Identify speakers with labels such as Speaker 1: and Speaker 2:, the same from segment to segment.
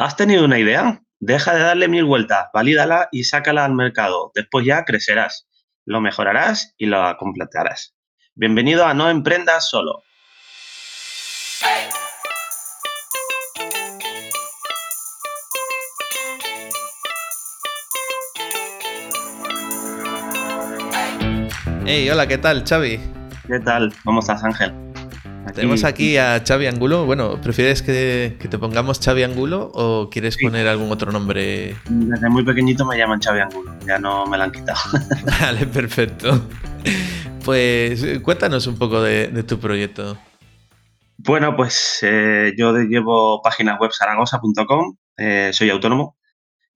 Speaker 1: ¿Has tenido una idea? Deja de darle mil vueltas, valídala y sácala al mercado. Después ya crecerás, lo mejorarás y lo completarás. Bienvenido a No Emprendas Solo.
Speaker 2: Hey, hola, ¿qué tal, Xavi?
Speaker 1: ¿Qué tal? ¿Cómo estás, Ángel?
Speaker 2: Tenemos aquí a Xavi Angulo. Bueno, ¿prefieres que, te pongamos Xavi Angulo o quieres poner algún otro nombre?
Speaker 1: Desde muy pequeñito me llaman Xavi Angulo, ya no me lo han quitado.
Speaker 2: vale, perfecto. Pues cuéntanos un poco de, tu proyecto.
Speaker 1: Bueno, pues eh, yo llevo páginas web zaragoza.com, eh, soy autónomo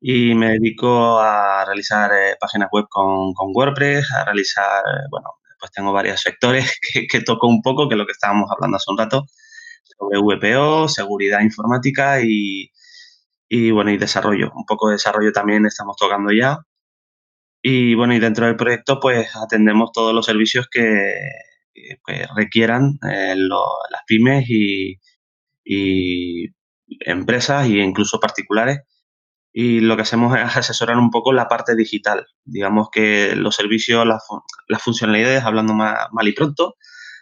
Speaker 1: y me dedico a realizar eh, páginas web con, con, WordPress, a realizar, bueno, pues tengo varios sectores que, toco un poco, que es lo que estábamos hablando hace un rato, sobre VPO, seguridad informática y, bueno, y desarrollo. Un poco de desarrollo también estamos tocando ya. Y bueno, y dentro del proyecto pues atendemos todos los servicios que, requieran eh, las pymes y, y empresas e incluso particulares y lo que hacemos es asesorar un poco la parte digital. Digamos que los servicios, las, funcionalidades, hablando mal, y pronto,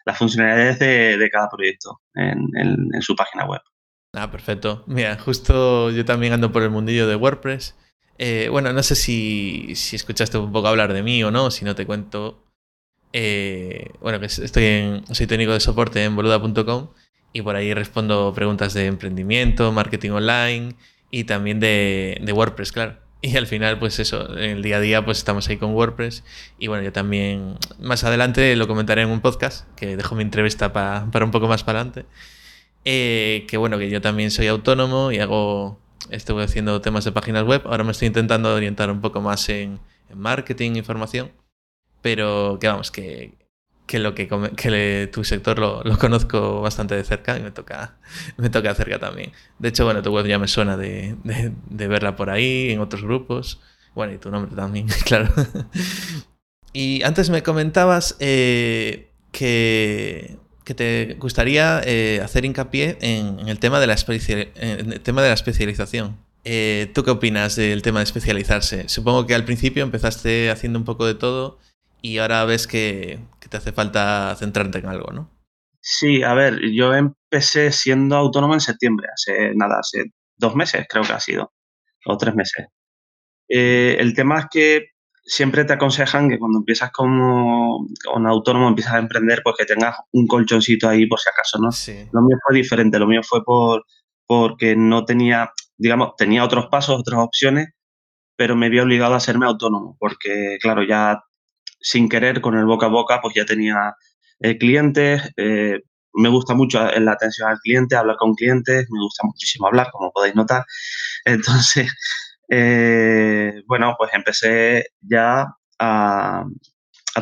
Speaker 1: las funcionalidades de, cada proyecto en, su página web.
Speaker 2: Ah, perfecto. Mira, justo yo también ando por el mundillo de WordPress. Eh, bueno, no sé si, escuchaste un poco hablar de mí o no, si no te cuento. Eh, bueno, que estoy en, soy técnico de soporte en boluda.com y por ahí respondo preguntas de emprendimiento, marketing online y también de, WordPress, claro. Y al final, pues eso, en el día a día, pues estamos ahí con WordPress. Y bueno, yo también más adelante lo comentaré en un podcast, que dejo mi entrevista para un poco más para adelante. Eh, que bueno, que yo también soy autónomo y hago, estoy haciendo temas de páginas web. Ahora me estoy intentando orientar un poco más en, en marketing, información. Pero que vamos, que, que lo que, que tu sector lo, conozco bastante de cerca y me toca, me toca cerca también. De hecho, bueno, tu web ya me suena de, verla por ahí, en otros grupos. Bueno, y tu nombre también, claro. y antes me comentabas eh, que, que, te gustaría eh, hacer hincapié en, el tema de la, el tema de la especialización. Eh, ¿Tú qué opinas del tema de especializarse? Supongo que al principio empezaste haciendo un poco de todo y ahora ves que, te hace falta centrarte en algo, ¿no?
Speaker 1: Sí, a ver, yo empecé siendo autónomo en septiembre, hace nada, hace dos meses creo que ha sido, o tres meses. Eh, el tema es que siempre te aconsejan que cuando empiezas como, un autónomo, empiezas a emprender, pues que tengas un colchoncito ahí por si acaso, ¿no? Sí. Lo mío fue diferente, lo mío fue por porque no tenía, digamos, tenía otros pasos, otras opciones, pero me había obligado a hacerme autónomo, porque claro, ya sin querer, con el boca a boca, pues ya tenía eh, clientes. Eh, me gusta mucho la atención al cliente, hablar con clientes, me gusta muchísimo hablar, como podéis notar. Entonces, eh, bueno, pues empecé ya a,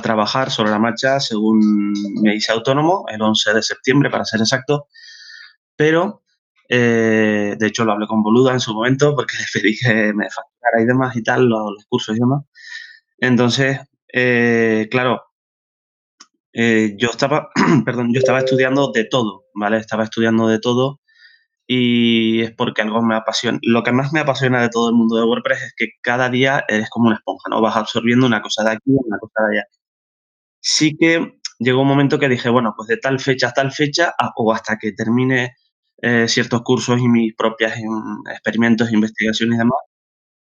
Speaker 1: trabajar sobre la marcha según me hice autónomo, el 11 de septiembre, para ser exacto. Pero, de hecho, lo hablé con Boluda en su momento porque le pedí que me facturara y demás y tal, los, los cursos y demás. Entonces, eh, claro, eh, yo estaba, perdón, yo estaba estudiando de todo, ¿vale? Estaba estudiando de todo y es porque algo me apasiona. Lo que más me apasiona de todo el mundo de WordPress es que cada día eres como una esponja, ¿no? Vas absorbiendo una cosa de aquí, una cosa de allá. Sí que llegó un momento que dije, bueno, pues de tal fecha a tal fecha o hasta que termine eh, ciertos cursos y mis propios experimentos, investigaciones y demás,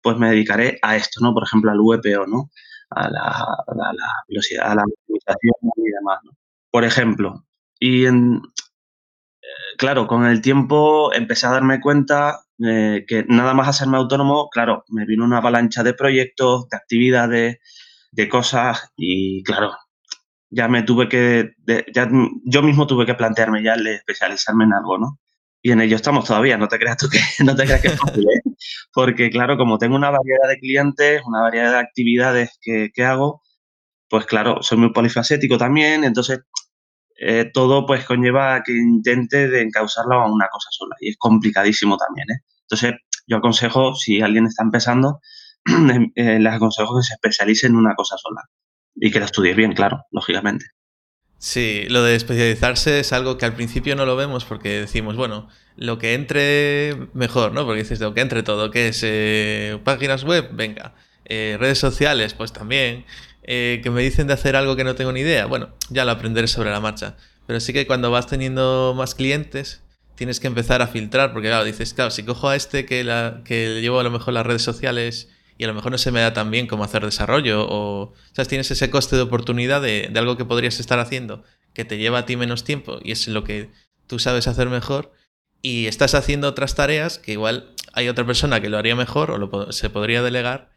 Speaker 1: pues me dedicaré a esto, ¿no? Por ejemplo, al VPO, ¿no? A la, velocidad, a la optimización y demás. Por ejemplo, y en, eh, claro, con el tiempo empecé a darme cuenta eh, que nada más hacerme autónomo, claro, me vino una avalancha de proyectos, de actividades, de cosas y claro, ya me tuve que, ya yo mismo tuve que plantearme ya el especializarme en algo, ¿no? Y en ello estamos todavía, no te creas tú que, no te creas que es fácil, ¿eh? Porque claro, como tengo una variedad de clientes, una variedad de actividades que, hago, pues claro, soy muy polifacético también, entonces eh, todo pues conlleva que intente de encauzarlo a una cosa sola y es complicadísimo también, ¿eh? Entonces yo aconsejo, si alguien está empezando, eh, les aconsejo que se especialice en una cosa sola y que la estudie bien, claro, lógicamente.
Speaker 2: Sí, lo de especializarse es algo que al principio no lo vemos porque decimos, bueno, lo que entre mejor, ¿no? Porque dices, lo que entre todo, que es eh, páginas web, venga. Eh, redes sociales, pues también. Eh, que me dicen de hacer algo que no tengo ni idea. Bueno, ya lo aprenderé sobre la marcha. Pero sí que cuando vas teniendo más clientes, tienes que empezar a filtrar, porque claro, dices, claro, si cojo a este que, la, que llevo a lo mejor las redes sociales y a lo mejor no se me da tan bien como hacer desarrollo, o sea, tienes ese coste de oportunidad de, de algo que podrías estar haciendo que te lleva a ti menos tiempo y es lo que tú sabes hacer mejor y estás haciendo otras tareas que igual hay otra persona que lo haría mejor o lo, se podría delegar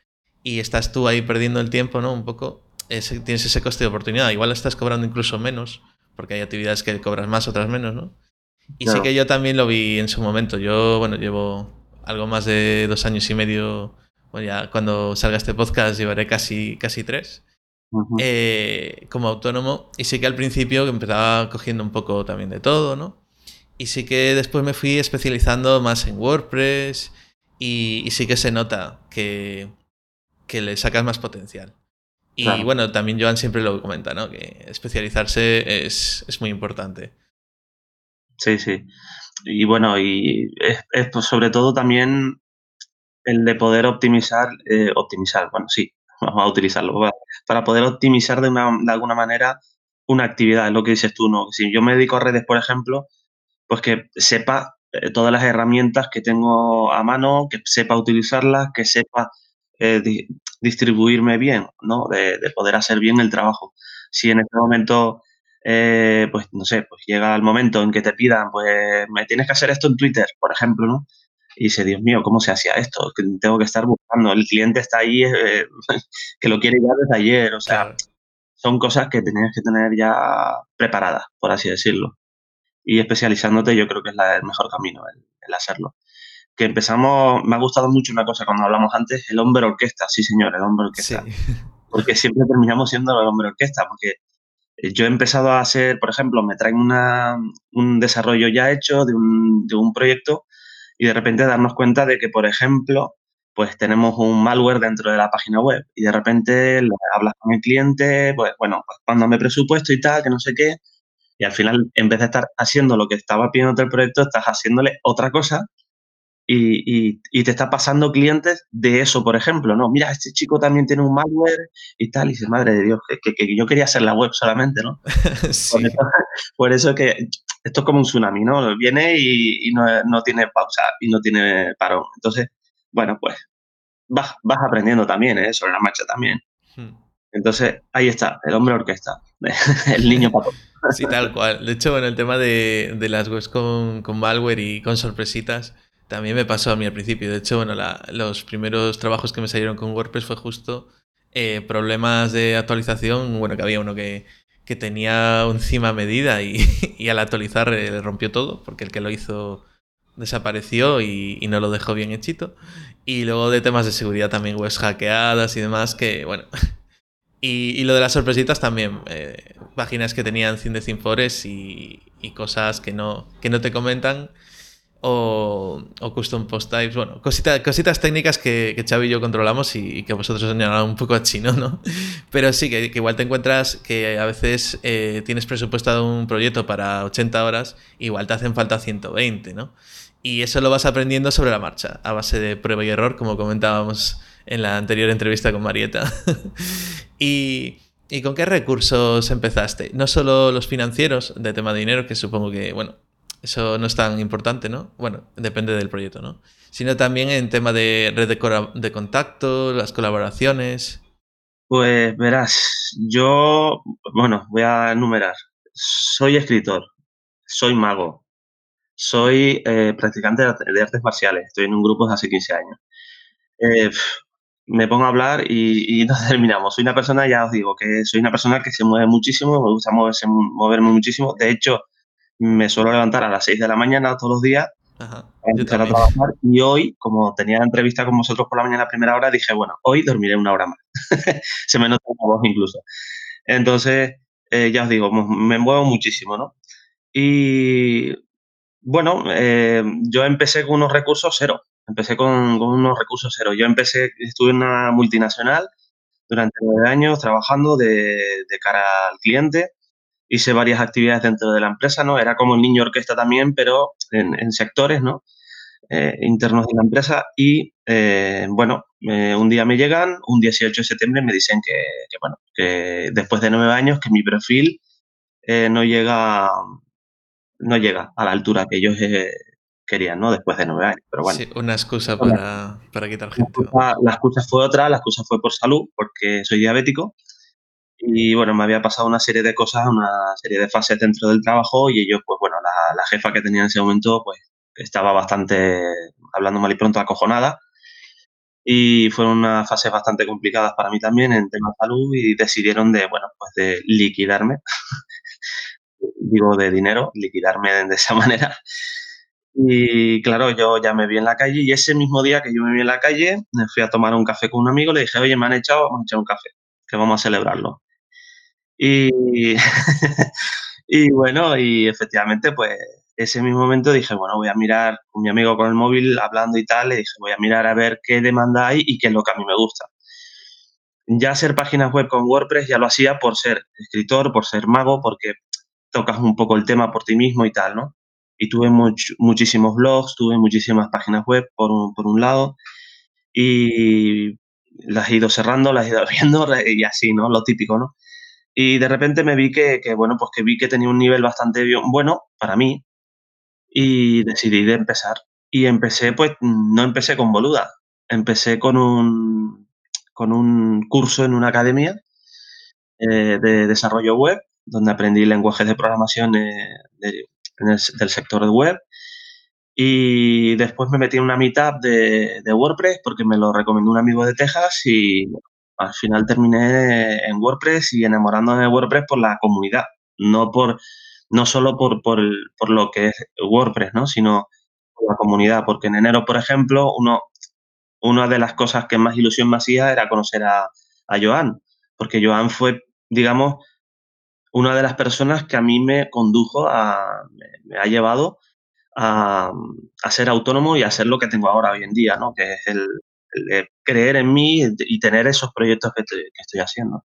Speaker 2: y estás tú ahí perdiendo el tiempo, ¿no? Un poco, tienes ese coste de oportunidad. Igual estás cobrando incluso menos, porque hay actividades que cobras más, otras menos, ¿no? Y sí que yo también lo vi en su momento. Yo, bueno, llevo algo más de dos años y medio. Bueno, ya cuando salga este podcast llevaré casi, casi tres. Eh, como autónomo. Y sí que al principio empezaba cogiendo un poco también de todo, ¿no? Y sí que después me fui especializando más en WordPress y, sí que se nota que, que, le sacas más potencial. Y bueno, también Joan siempre lo comenta, ¿no? Que especializarse es, es muy importante.
Speaker 1: Sí, sí. Y bueno, y es, pues, sobre todo también el de poder optimizar, eh, optimizar, bueno, sí, vamos a utilizarlo para, poder optimizar de, una, de alguna manera una actividad, es lo que dices tú, ¿no? Si yo me dedico a redes, por ejemplo, pues que sepa eh, todas las herramientas que tengo a mano, que sepa utilizarlas, que sepa eh, distribuirme bien, ¿no? De, poder hacer bien el trabajo. Si en este momento, eh, pues no sé, pues llega el momento en que te pidan, pues me tienes que hacer esto en Twitter, por ejemplo, ¿no? Y dice, Dios mío, ¿cómo se hacía esto? Que tengo que estar buscando. El cliente está ahí, que lo quiere ya desde ayer. O sea, son cosas que tenías que tener ya preparadas, por así decirlo y especializándote yo creo que es el mejor camino el, hacerlo. Que empezamos, me ha gustado mucho una cosa cuando hablamos antes, el hombre orquesta, sí señor, el hombre orquesta. Porque siempre terminamos siendo el hombre orquesta, porque eh, yo he empezado a hacer, por ejemplo, me traen una, un desarrollo ya hecho de un, de un proyecto y de repente darnos cuenta de que, por ejemplo, pues tenemos un malware dentro de la página web y de repente hablas con el cliente, pues bueno, pues me presupuesto y tal, que no sé qué, y al final, en vez de estar haciendo lo que estaba pidiendo el proyecto, estás haciéndole otra cosa y, te está pasando clientes de eso, por ejemplo, ¿no? Mira, este chico también tiene un malware y tal, y dice, madre de Dios, que, yo quería hacer la web solamente, ¿no? Por, eso, que esto es como un tsunami, ¿no? Viene y, no, tiene pausa y no tiene parón. Entonces, bueno, pues vas, vas aprendiendo también, ¿eh? Sobre la marcha también. Hmm. Entonces, ahí está, el hombre orquesta, el niño pato.
Speaker 2: Sí, tal cual. De hecho, bueno, el tema de, las webs con, malware y con sorpresitas también me pasó a mí al principio. De hecho, bueno, los primeros trabajos que me salieron con WordPress fue justo eh, problemas de actualización. Bueno, que había uno que, tenía encima medida y, al actualizar eh, le rompió todo, porque el que lo hizo desapareció y, y, no lo dejó bien hechito. Y luego de temas de seguridad también, webs hackeadas y demás, que bueno, y, lo de las sorpresitas también. Eh, páginas que tenían 100 de y, y cosas que no, que no te comentan. O, custom post types, bueno, cositas, cositas técnicas que, que Xavi y yo controlamos y, que vosotros os un poco a chino, ¿no? Pero sí, que, igual te encuentras que a veces eh, tienes presupuestado un proyecto para 80 horas, igual te hacen falta 120, ¿no? Y eso lo vas aprendiendo sobre la marcha, a base de prueba y error, como comentábamos en la anterior entrevista con Marieta. y, con qué recursos empezaste? No solo los financieros de tema de dinero, que supongo que, bueno, eso no es tan importante, ¿no? Bueno, depende del proyecto, ¿no? Sino también en tema de red de, de contacto, las colaboraciones.
Speaker 1: Pues verás, yo, bueno, voy a enumerar. Soy escritor, soy mago, soy eh, practicante de artes marciales, estoy en un grupo desde hace 15 años. Eh, me pongo a hablar y, y no terminamos. Soy una persona, ya os digo, que soy una persona que se mueve muchísimo, me gusta moverse, moverme muchísimo. De hecho, me suelo levantar a las 6 de la mañana todos los días para empezar a trabajar. Y hoy, como tenía entrevista con vosotros por la mañana a primera hora, dije, bueno, hoy dormiré una hora más. se me nota la voz incluso. Entonces, eh, ya os digo, me muevo muchísimo, ¿no? Y bueno, eh, yo empecé con unos recursos cero. Empecé con, unos recursos cero. Yo empecé, estuve en una multinacional durante nueve años trabajando de, cara al cliente hice varias actividades dentro de la empresa, ¿no? Era como el niño orquesta también, pero en, sectores, ¿no? Eh, internos de la empresa y, eh, bueno, un día me llegan, un 18 de septiembre me dicen que, bueno, que después de nueve años que mi perfil no llega no llega a la altura que ellos querían, ¿no? Después de nueve años, pero bueno. Sí,
Speaker 2: una excusa para, para quitar gente.
Speaker 1: La excusa, fue otra, la excusa fue por salud, porque soy diabético. Y bueno, me había pasado una serie de cosas, una serie de fases dentro del trabajo y ellos, pues bueno, la, jefa que tenía en ese momento, pues estaba bastante, hablando mal y pronto, acojonada. Y fueron unas fases bastante complicadas para mí también en tema de salud y decidieron de, bueno, pues de liquidarme, digo de dinero, liquidarme de esa manera. Y claro, yo ya me vi en la calle y ese mismo día que yo me vi en la calle, me fui a tomar un café con un amigo, le dije, oye, me han echado, vamos a echar un café, que vamos a celebrarlo. Y, y bueno, y efectivamente, pues ese mismo momento dije, bueno, voy a mirar con mi amigo con el móvil hablando y tal, le dije, voy a mirar a ver qué demanda hay y qué es lo que a mí me gusta. Ya hacer páginas web con WordPress ya lo hacía por ser escritor, por ser mago, porque tocas un poco el tema por ti mismo y tal, ¿no? y tuve muchísimos blogs, tuve muchísimas páginas web por un, por un lado y las he ido cerrando, las he ido abriendo y así, ¿no? Lo típico, ¿no? Y de repente me vi que, que, bueno, pues que vi que tenía un nivel bastante bueno para mí y decidí de empezar. Y empecé, pues, no empecé con boluda, empecé con un, con un curso en una academia eh, de desarrollo web, donde aprendí lenguajes de programación eh, de, del sector de web. Y después me metí en una mitad de, WordPress porque me lo recomendó un amigo de Texas y al final terminé en WordPress y enamorándome de WordPress por la comunidad, no por no solo por, por, lo que es WordPress, ¿no? sino por la comunidad, porque en enero, por ejemplo, uno, una de las cosas que más ilusión me hacía era conocer a, a Joan, porque Joan fue, digamos, una de las personas que a mí me condujo a, me, ha llevado a, ser autónomo y a ser lo que tengo ahora hoy en día, ¿no? Que es el, creer en mí y tener esos proyectos que, estoy haciendo.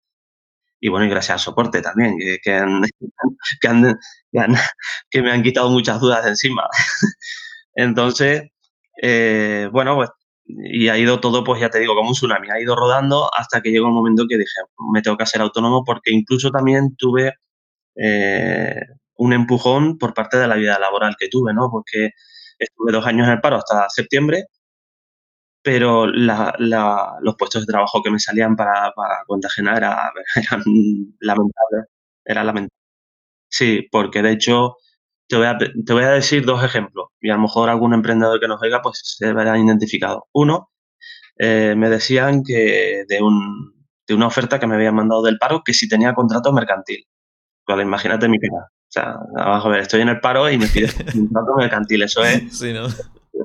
Speaker 1: Y bueno, y gracias al soporte también, que, que, me han quitado muchas dudas de encima. Entonces, eh, bueno, pues y ha ido todo, pues ya te digo, como un tsunami, ha ido rodando hasta que llegó el momento que dije, me tengo que hacer autónomo porque incluso también tuve eh, un empujón por parte de la vida laboral que tuve, ¿no? Porque estuve dos años en el paro hasta septiembre, pero los puestos de trabajo que me salían para, para era, eran lamentables, era lamentable. Sí, porque de hecho te voy, a, te voy a decir dos ejemplos y a lo mejor algún emprendedor que nos oiga pues se verá identificado. Uno, eh, me decían que de, un, de una oferta que me habían mandado del paro que si tenía contrato mercantil. Pues imagínate mi cara. O sea, vamos a ver, estoy en el paro y me piden contrato mercantil. Eso es,
Speaker 2: sí, ¿no?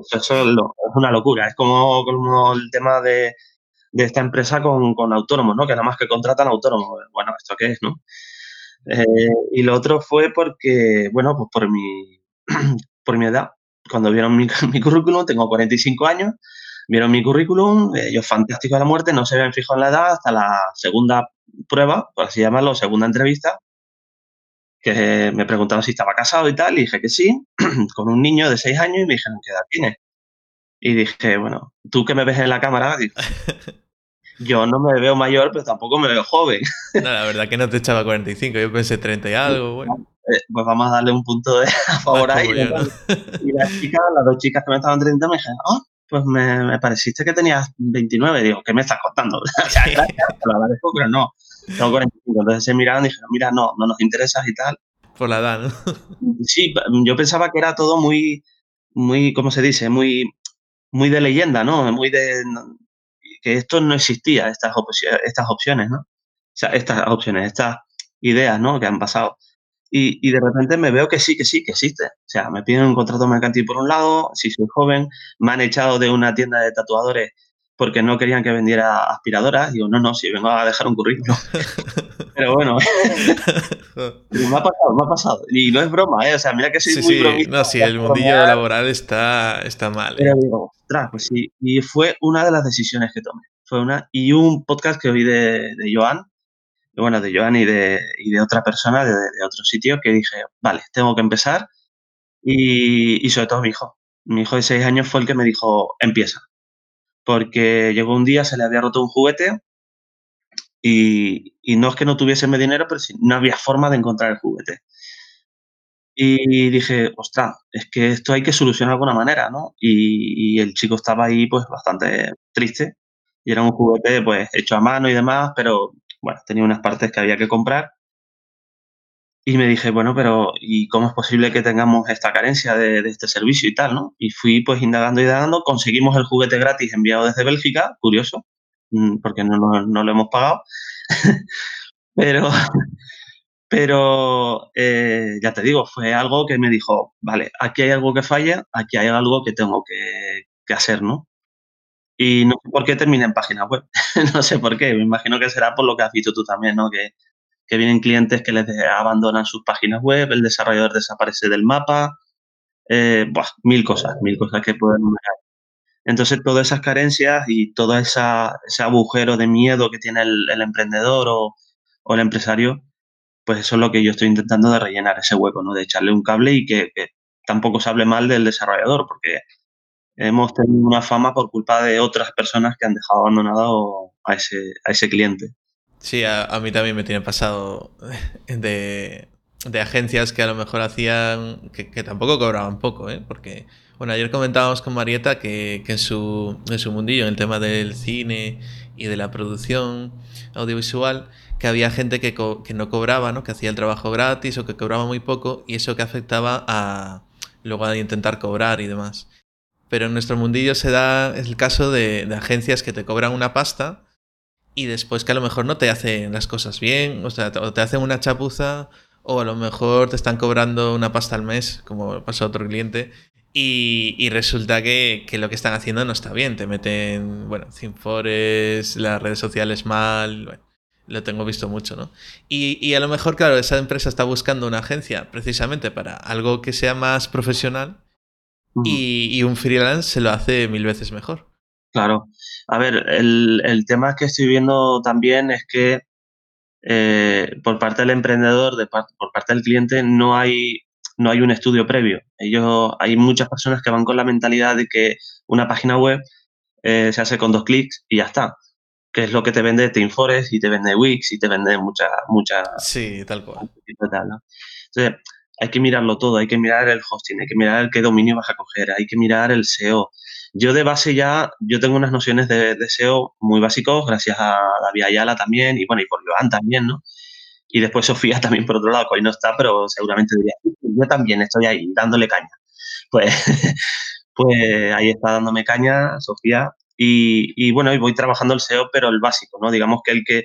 Speaker 1: Eso, es, una locura. Es como, como el tema de, de esta empresa con, con, autónomos, ¿no? Que nada más que contratan autónomos. Bueno, ¿esto qué es, no? Eh, y lo otro fue porque, bueno, pues por mi, por mi edad. Cuando vieron mi, mi currículum, tengo 45 años, vieron mi currículum, ellos fantásticos de la muerte, no se habían fijado en la edad hasta la segunda prueba, por así llamarlo, segunda entrevista, que me preguntaron si estaba casado y tal, y dije que sí, con un niño de 6 años, y me dijeron, ¿qué edad tiene? Y dije, bueno, tú que me ves en la cámara, yo no me veo mayor, pero tampoco me veo joven.
Speaker 2: No, la verdad que no te echaba 45, yo pensé 30 y algo, bueno.
Speaker 1: Eh, pues vamos a darle un punto de a favor ahí. Y las chicas, las dos chicas que me estaban 30 me dijeron, oh, pues me, me, pareciste que tenías 29. Digo, ¿qué me estás contando? Gracias, lo agradezco, pero no. Tengo 45. Entonces se miraron y dijeron, mira, no, no nos interesas y tal.
Speaker 2: Por la edad, ¿no?
Speaker 1: Sí, yo pensaba que era todo muy, muy, ¿cómo se dice? Muy, muy de leyenda, ¿no? Muy de que esto no existía, estas, opciones, estas opciones, ¿no? O sea, estas opciones, estas ideas, ¿no? Que han pasado. Y, y, de repente me veo que sí, que sí, que existe. O sea, me piden un contrato mercantil por un lado, si soy joven, me han echado de una tienda de tatuadores porque no querían que vendiera aspiradoras. Digo, no, no, si vengo a dejar un currículum. Pero bueno, me ha pasado, me ha pasado. Y no es broma, ¿eh? O sea, mira que soy muy
Speaker 2: sí. No, sí, el mundillo laboral está, está mal.
Speaker 1: Pero ¿eh? digo, ostras, pues sí. Y fue una de las decisiones que tomé. Fue una, y un podcast que oí de, de Joan, bueno, de Joan y de, y de otra persona de, de, otro sitio que dije, vale, tengo que empezar y, y sobre todo mi hijo. Mi hijo de seis años fue el que me dijo, empieza. Porque llegó un día, se le había roto un juguete y, y no es que no tuviésemos dinero, pero no había forma de encontrar el juguete. Y dije, ostras, es que esto hay que solucionar de alguna manera, ¿no? Y, y, el chico estaba ahí, pues, bastante triste. Y era un juguete, pues, hecho a mano y demás, pero, bueno, tenía unas partes que había que comprar. Y me dije, bueno, pero ¿y cómo es posible que tengamos esta carencia de, este servicio y tal, no? Y fui, pues, indagando y indagando. Conseguimos el juguete gratis enviado desde Bélgica, curioso, mm, porque no, no, no lo hemos pagado. pero pero eh, ya te digo, fue algo que me dijo, vale, aquí hay algo que falla, aquí hay algo que tengo que, que hacer, ¿no? Y no sé por qué terminé en página web. no sé por qué. Me imagino que será por lo que has visto tú también, ¿no? Que, vienen clientes que les abandonan sus páginas web, el desarrollador desaparece del mapa, eh, mil cosas, mil cosas que pueden Entonces, todas esas carencias y todo esa, ese agujero de miedo que tiene el, emprendedor o, o el empresario, pues eso es lo que yo estoy intentando de rellenar ese hueco, ¿no? De echarle un cable y que, que tampoco se hable mal del desarrollador, porque hemos tenido una fama por culpa de otras personas que han dejado abandonado a ese, a ese cliente.
Speaker 2: Sí, a, a mí también me tiene pasado de, de, agencias que a lo mejor hacían, que, tampoco cobraban poco, ¿eh? Porque, bueno, ayer comentábamos con Marieta que, que en, su, en su mundillo, en el tema del cine y de la producción audiovisual, que había gente que, que no cobraba, ¿no? que hacía el trabajo gratis o que cobraba muy poco y eso que afectaba a luego a intentar cobrar y demás. Pero en nuestro mundillo se da el caso de, de, agencias que te cobran una pasta y después que a lo mejor no te hacen las cosas bien, o sea, o te hacen una chapuza o a lo mejor te están cobrando una pasta al mes, como pasó a otro cliente, y, y, resulta que, que, lo que están haciendo no está bien. Te meten, bueno, Cinfores, las redes sociales mal, bueno, lo tengo visto mucho, ¿no? Y, y, a lo mejor, claro, esa empresa está buscando una agencia precisamente para algo que sea más profesional -huh. y, y, un freelance se lo hace mil veces mejor.
Speaker 1: Claro. A ver, el, el tema que estoy viendo también es que eh, por parte del emprendedor, de par por parte del cliente, no hay, no hay un estudio previo. Ellos, hay muchas personas que van con la mentalidad de que una página web eh, se hace con dos clics y ya está que es lo que te vende Teamforest y te vende Wix y te vende mucha, mucha...
Speaker 2: Sí, tal cual.
Speaker 1: Tal, ¿no? Entonces, hay que mirarlo todo, hay que mirar el hosting, hay que mirar qué dominio vas a coger, hay que mirar el SEO. Yo de base ya, yo tengo unas nociones de, de SEO muy básicos, gracias a David Ayala también, y bueno, y por Joan también, ¿no? Y después Sofía también por otro lado, que hoy no está, pero seguramente diría, yo también estoy ahí, dándole caña. Pues, pues ahí está dándome caña, Sofía, y, y, bueno, y voy trabajando el SEO, pero el básico, ¿no? Digamos que el que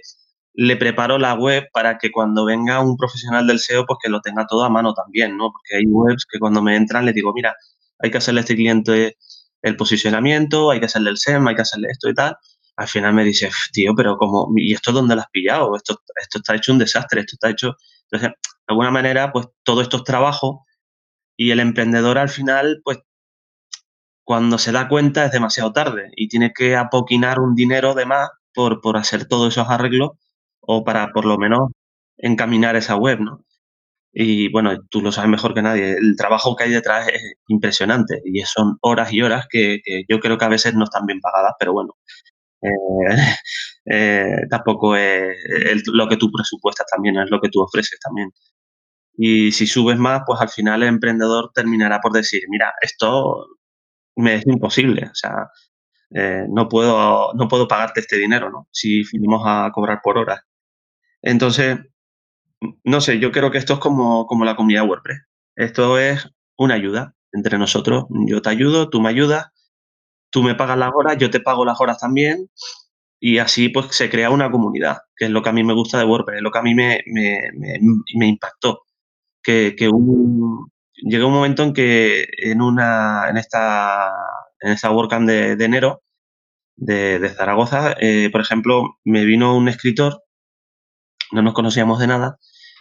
Speaker 1: le preparo la web para que cuando venga un profesional del SEO, pues que lo tenga todo a mano también, ¿no? Porque hay webs que cuando me entran les digo, mira, hay que hacerle a este cliente el posicionamiento, hay que hacerle el SEM, hay que hacerle esto y tal. Al final me dice, tío, pero como, ¿y esto dónde lo has pillado? Esto, esto está hecho un desastre, esto está hecho... Entonces, de alguna manera, pues todo esto es trabajo y el emprendedor al final, pues cuando se da cuenta es demasiado tarde y tiene que apoquinar un dinero de más por, por hacer todos esos arreglos o para por lo menos encaminar esa web, ¿no? Y bueno, tú lo sabes mejor que nadie, el trabajo que hay detrás es impresionante y son horas y horas que, yo creo que a veces no están bien pagadas, pero bueno, eh, eh, tampoco es lo que tú presupuestas también, es lo que tú ofreces también. Y si subes más, pues al final el emprendedor terminará por decir, mira, esto me es imposible, o sea, eh, no, puedo, no puedo pagarte este dinero, ¿no? Si fuimos a cobrar por hora. Entonces, no sé, yo creo que esto es como, como la comunidad WordPress. Esto es una ayuda entre nosotros. Yo te ayudo, tú me ayudas, tú me pagas las horas, yo te pago las horas también. Y así pues se crea una comunidad, que es lo que a mí me gusta de WordPress, es lo que a mí me, me, impactó. Que, que un, llegó un momento en que en una en esta en esta WordCamp de, de enero de, de Zaragoza, eh, por ejemplo, me vino un escritor, no nos conocíamos de nada,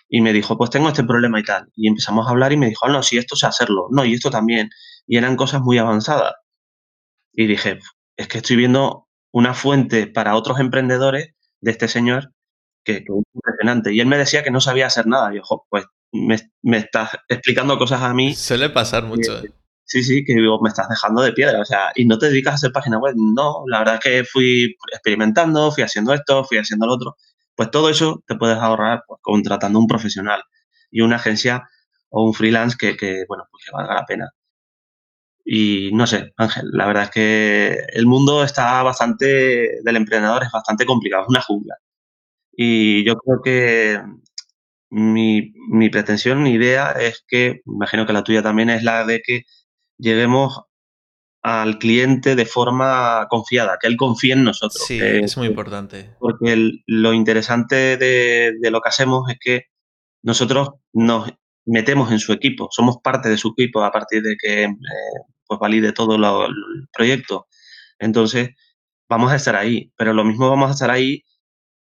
Speaker 1: y me dijo, pues tengo este problema y tal. Y empezamos a hablar y me dijo, oh, no, si esto sé hacerlo, no, y esto también. Y eran cosas muy avanzadas. Y dije, es que estoy viendo una fuente para otros emprendedores de este señor que, es impresionante. Y él me decía que no sabía hacer nada. Y yo, pues me, me, estás explicando cosas a mí.
Speaker 2: Suele pasar mucho. ¿eh?
Speaker 1: Sí, sí, que digo, me estás dejando de piedra. O sea, y no te dedicas a hacer página web. No, la verdad es que fui experimentando, fui haciendo esto, fui haciendo lo otro. Pues todo eso te puedes ahorrar pues, contratando un profesional y una agencia o un freelance que, bueno, pues que valga la pena. Y no sé, Ángel, la verdad es que el mundo está bastante, del emprendedor es bastante complicado, es una jungla. Y yo creo que mi, mi pretensión, mi idea es que, imagino que la tuya también es la de que lleguemos al cliente de forma confiada, que él confíe en nosotros.
Speaker 2: Sí, es muy importante.
Speaker 1: Porque lo interesante de, de, lo que hacemos es que nosotros nos metemos en su equipo, somos parte de su equipo a partir de que eh, pues valide todo lo, el proyecto. Entonces, vamos a estar ahí, pero lo mismo vamos a estar ahí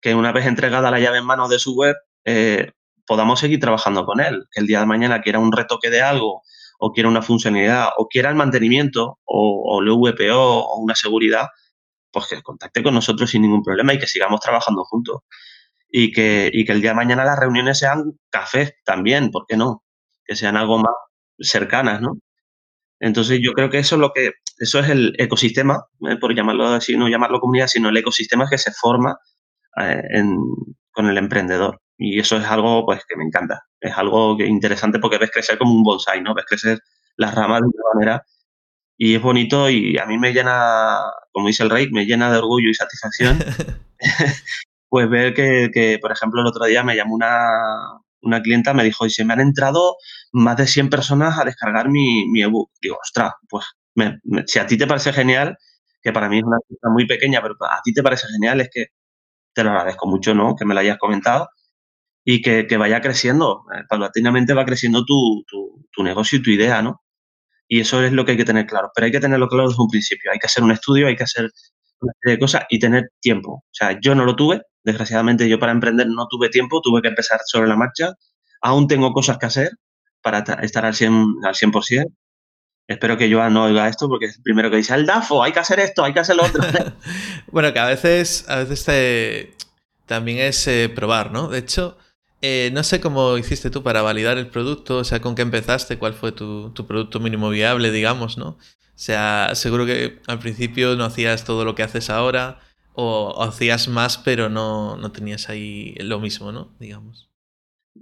Speaker 1: que una vez entregada la llave en manos de su web, eh, podamos seguir trabajando con él, que el día de mañana quiera un retoque de algo o quiera una funcionalidad o quiera el mantenimiento o, o el VPO o una seguridad, pues que contacte con nosotros sin ningún problema y que sigamos trabajando juntos. Y que, y que el día de mañana las reuniones sean cafés también, ¿por qué no? Que sean algo más cercanas, ¿no? Entonces yo creo que eso es lo que, eso es el ecosistema, ¿eh? por llamarlo así, no llamarlo comunidad, sino el ecosistema que se forma eh, con el emprendedor. Y eso es algo pues que me encanta. Es algo que, interesante porque ves crecer como un bonsai, ¿no? Ves crecer las ramas de una manera y es bonito y a mí me llena, como dice el rey, me llena de orgullo y satisfacción. pues ver que, que, por ejemplo, el otro día me llamó una, una clienta, me dijo, y se me han entrado más de 100 personas a descargar mi, mi ebook. Digo, ostras, pues me, me, si a ti te parece genial, que para mí es una cifra muy pequeña, pero a ti te parece genial, es que te lo agradezco mucho, ¿no? Que me lo hayas comentado y que, que vaya creciendo. Eh, paulatinamente va creciendo tu, tu, tu, negocio y tu idea, ¿no? Y eso es lo que hay que tener claro. Pero hay que tenerlo claro desde un principio. Hay que hacer un estudio, hay que hacer una serie de cosas y tener tiempo. O sea, yo no lo tuve. Desgraciadamente, yo para emprender no tuve tiempo, tuve que empezar sobre la marcha. Aún tengo cosas que hacer para estar al 100%. Al 100%. Espero que Joan no oiga esto porque es el primero que dice, el DAFO, hay que hacer esto, hay que hacer lo otro.
Speaker 2: bueno, que a veces, a veces te, también es eh, probar, ¿no? De hecho, eh, no sé cómo hiciste tú para validar el producto, o sea, con qué empezaste, cuál fue tu, producto mínimo viable, digamos, ¿no? O sea, seguro que al principio no hacías todo lo que haces ahora, o, o hacías más, pero no, no tenías ahí lo mismo, ¿no? Digamos.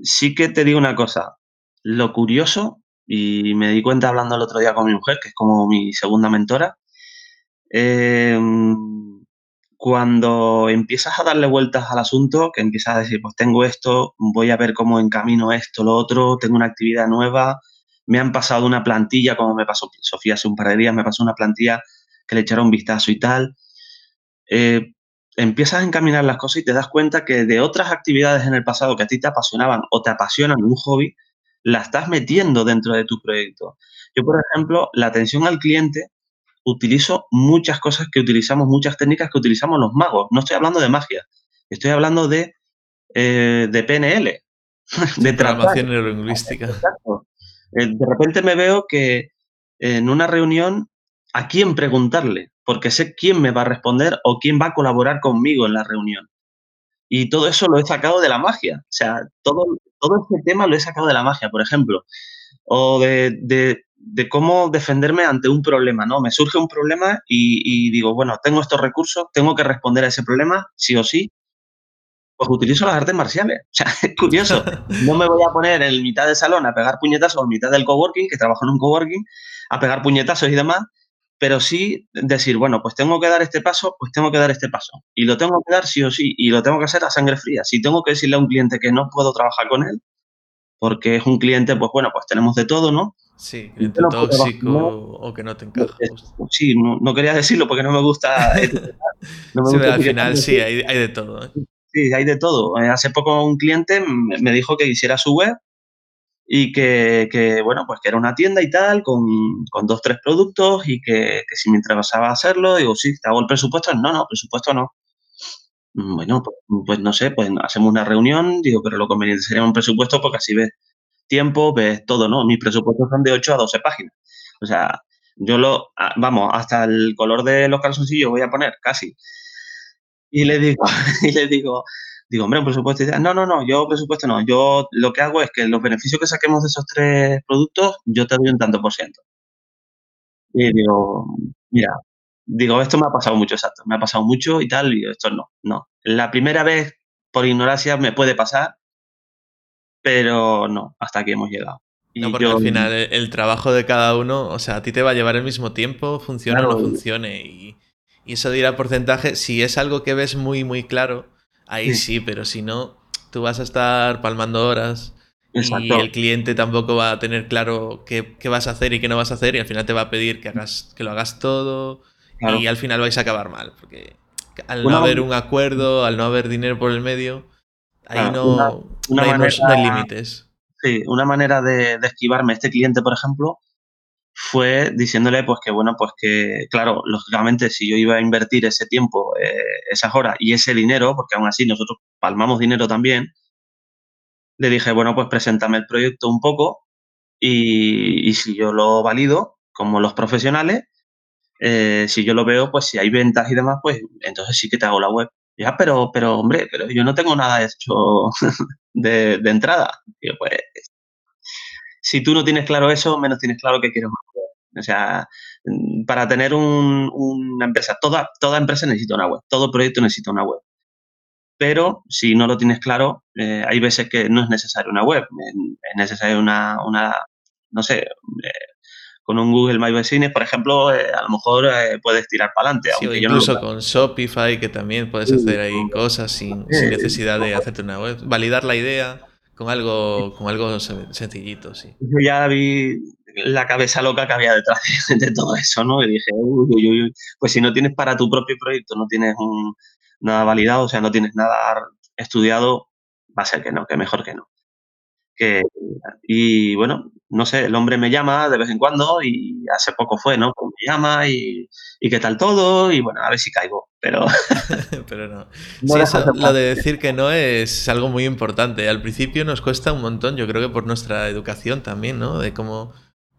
Speaker 1: Sí que te digo una cosa, lo curioso y me di cuenta hablando el otro día con mi mujer, que es como mi segunda mentora, eh, cuando empiezas a darle vueltas al asunto, que empiezas a decir, pues tengo esto, voy a ver cómo encamino esto, lo otro, tengo una actividad nueva, me han pasado una plantilla, como me pasó Sofía hace un par de días, me pasó una plantilla que le echara un vistazo y tal. Eh, empiezas a encaminar las cosas y te das cuenta que de otras actividades en el pasado que a ti te apasionaban o te apasionan un hobby, la estás metiendo dentro de tu proyecto. Yo, por ejemplo, la atención al cliente, utilizo muchas cosas que utilizamos, muchas técnicas que utilizamos los magos. No estoy hablando de magia, estoy hablando de, eh, de PNL,
Speaker 2: de programación neurolingüística.
Speaker 1: Eh, de repente me veo que en una reunión, ¿a quién preguntarle? Porque sé quién me va a responder o quién va a colaborar conmigo en la reunión. Y todo eso lo he sacado de la magia. O sea, todo, todo este tema lo he sacado de la magia, por ejemplo. O de, de, de cómo defenderme ante un problema, ¿no? Me surge un problema y, digo, bueno, tengo estos recursos, tengo que responder a ese problema, sí o sí. Pues utilizo las artes marciales. O sea, es curioso. No me voy a poner en mitad del salón a pegar puñetazos o en mitad del coworking, que trabajo en un coworking, a pegar puñetazos y demás, pero sí decir, bueno, pues tengo que dar este paso, pues tengo que dar este paso. Y lo tengo que dar sí o sí, y lo tengo que hacer a sangre fría. Si tengo que decirle a un cliente que no puedo trabajar con él, porque es un cliente, pues bueno, pues tenemos de todo, ¿no?
Speaker 2: Sí, no tóxico no, o que no te encaja.
Speaker 1: Sí, no, no, quería decirlo porque no me gusta.
Speaker 2: me sí, gusta al final sí, hay, hay, de todo. ¿eh?
Speaker 1: Sí, hay de todo. Eh, hace poco un cliente me dijo que hiciera su web y que, que, bueno, pues que era una tienda y tal, con, con dos, tres productos y que, que, si me interesaba hacerlo, digo, sí, ¿te hago el presupuesto? No, no, presupuesto no. Bueno, pues, pues, no sé, pues hacemos una reunión, digo, pero lo conveniente sería un presupuesto porque así ves tiempo, ves todo, ¿no? Mis presupuestos son de 8 a 12 páginas. O sea, yo lo, vamos, hasta el color de los calzoncillos voy a poner, casi. Y le digo, y le digo, Digo, hombre, un presupuesto. No, no, no, yo presupuesto no. Yo lo que hago es que los beneficios que saquemos de esos tres productos, yo te doy un tanto por ciento. Y digo, mira, digo, esto me ha pasado mucho, exacto. Me ha pasado mucho y tal, y esto no, no. La primera vez, por ignorancia, me puede pasar, pero no, hasta aquí hemos llegado.
Speaker 2: no, porque al final el, trabajo de cada uno, o sea, a ti te va a llevar el mismo tiempo, funcione o no funcione. Y, eso dirá porcentaje, si es algo que ves muy, muy claro, ahí sí. pero si no, tú vas a estar palmando horas. Y el cliente tampoco va a tener claro qué, qué, vas a hacer y qué no vas a hacer, y al final te va a pedir que, hagas, que lo hagas todo, y al final vais a acabar mal, porque al no haber un acuerdo, al no haber dinero por el medio, Ahí no, hay, límites.
Speaker 1: Sí, una manera de, esquivarme este cliente, por ejemplo, fue diciéndole pues que bueno, pues que claro, lógicamente si yo iba a invertir ese tiempo, eh, esas horas y ese dinero, porque aún así nosotros palmamos dinero también, le dije, bueno, pues preséntame el proyecto un poco y, y si yo lo valido, como los profesionales, eh, si yo lo veo, pues si hay ventas y demás, pues entonces sí que te hago la web. Ya, pero, pero hombre, pero yo no tengo nada hecho de, de entrada. pues, si tú no tienes claro eso, menos tienes claro que quieres O sea, mm, para tener un, una empresa, toda, toda empresa necesita una web, todo proyecto necesita una web. Pero si no lo tienes claro, eh, hay veces que no es necesario una web, es necesario una, una no sé, eh, con un Google My Business, por ejemplo, eh, a lo mejor eh, puedes tirar para adelante.
Speaker 2: incluso con Shopify, que también puedes hacer ahí cosas sin, necesidad de hacerte una web. Validar la idea con algo, con algo sencillito, sí.
Speaker 1: Yo ya vi la cabeza loca que había detrás de, todo eso, ¿no? Y dije, uy, uy, uy, pues si no tienes para tu propio proyecto, no tienes nada validado, o sea, no tienes nada estudiado, va a ser que no, que mejor que no que, y bueno, no sé, el hombre me llama de vez en cuando y hace poco fue, ¿no? Pues me llama y, y qué tal todo y bueno, a ver si caigo, pero...
Speaker 2: pero no. sí, eso, lo de decir que no es algo muy importante. Al principio nos cuesta un montón, yo creo que por nuestra educación también, ¿no? De cómo,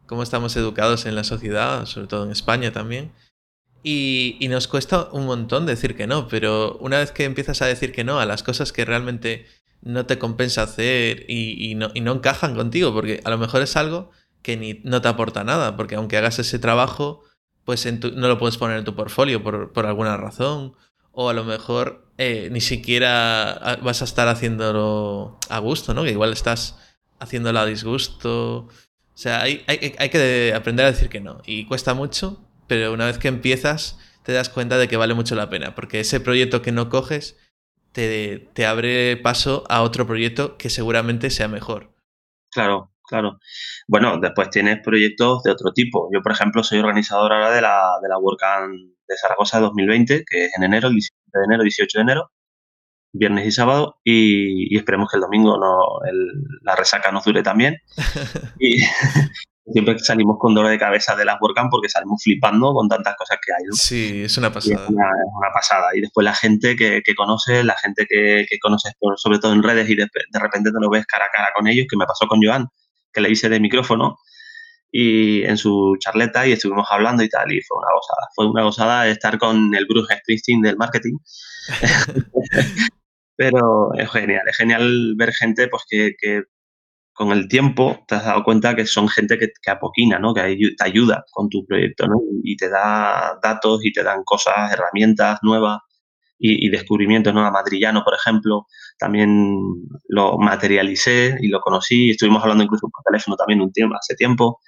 Speaker 2: cómo estamos educados en la sociedad, sobre todo en España también. Y, y, nos cuesta un montón decir que no, pero una vez que empiezas a decir que no a las cosas que realmente no te compensa hacer y, no, encajan contigo, porque a lo mejor es algo que ni, no te aporta nada, porque aunque hagas ese trabajo, pues no lo puedes poner en tu portfolio por, alguna razón, o a lo mejor eh, ni siquiera vas a estar haciéndolo a gusto, ¿no? Que igual estás haciéndolo a disgusto. O sea, hay, hay, hay que aprender a decir que no, y cuesta mucho, pero una vez que empiezas te das cuenta de que vale mucho la pena, porque ese proyecto que no coges te, abre paso a otro proyecto que seguramente sea mejor.
Speaker 1: Claro, claro. Bueno, después tienes proyectos de otro tipo. Yo, por ejemplo, soy organizador ahora de la, de la WordCamp de Zaragoza 2020, que es en enero, el 17 de enero, 18 de enero, viernes y sábado, y, esperemos que el domingo no, la resaca nos dure también. y, siempre salimos con dolor de cabeza de las WordCamp porque salimos flipando con tantas cosas que hay. ¿no?
Speaker 2: Sí, es una pasada.
Speaker 1: Es una, pasada. Y después la gente que, que conoces, la gente que, que conoces sobre todo en redes y de, repente te lo ves cara a cara con ellos, que me pasó con Joan, que le hice de micrófono y en su charleta y estuvimos hablando y tal y fue una gozada. Fue una gozada estar con el Bruce Springsteen del marketing. Pero es genial, es genial ver gente pues que, que con el tiempo te has dado cuenta que son gente que, que apoquina, ¿no? que te ayuda con tu proyecto ¿no? y te da datos y te dan cosas, herramientas nuevas y, descubrimientos. ¿no? A Madrillano, por ejemplo, también lo materialicé y lo conocí. Estuvimos hablando incluso por teléfono también un tiempo, hace tiempo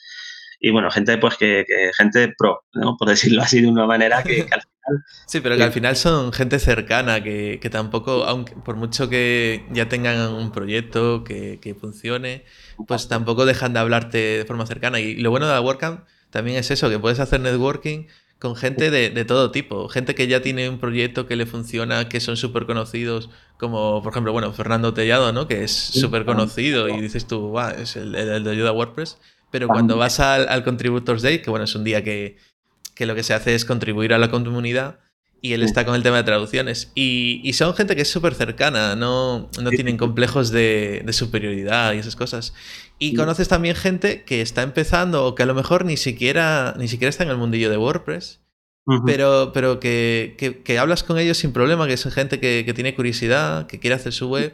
Speaker 1: y bueno, gente pues que, gente pro, ¿no? por decirlo así de una manera que, al final...
Speaker 2: Sí, pero que al final son gente cercana, que, tampoco, aunque por mucho que ya tengan un proyecto que, funcione, pues tampoco dejan de hablarte de forma cercana. Y lo bueno de la WordCamp también es eso, que puedes hacer networking con gente de, de, todo tipo, gente que ya tiene un proyecto que le funciona, que son súper conocidos, como por ejemplo, bueno, Fernando Tellado, ¿no? Que es súper conocido y dices tú, va, es el, el, de ayuda a WordPress. Pero cuando vas al, Contributors Day, que bueno, es un día que, lo que se hace es contribuir a la comunidad, y él está con el tema de traducciones. Y, son gente que es súper cercana, no, no tienen complejos de, superioridad y esas cosas. Y conoces también gente que está empezando o que a lo mejor ni siquiera, ni siquiera está en el mundillo de WordPress pero, pero que, que, hablas con ellos sin problema, que es gente que, que tiene curiosidad, que quiere hacer su web.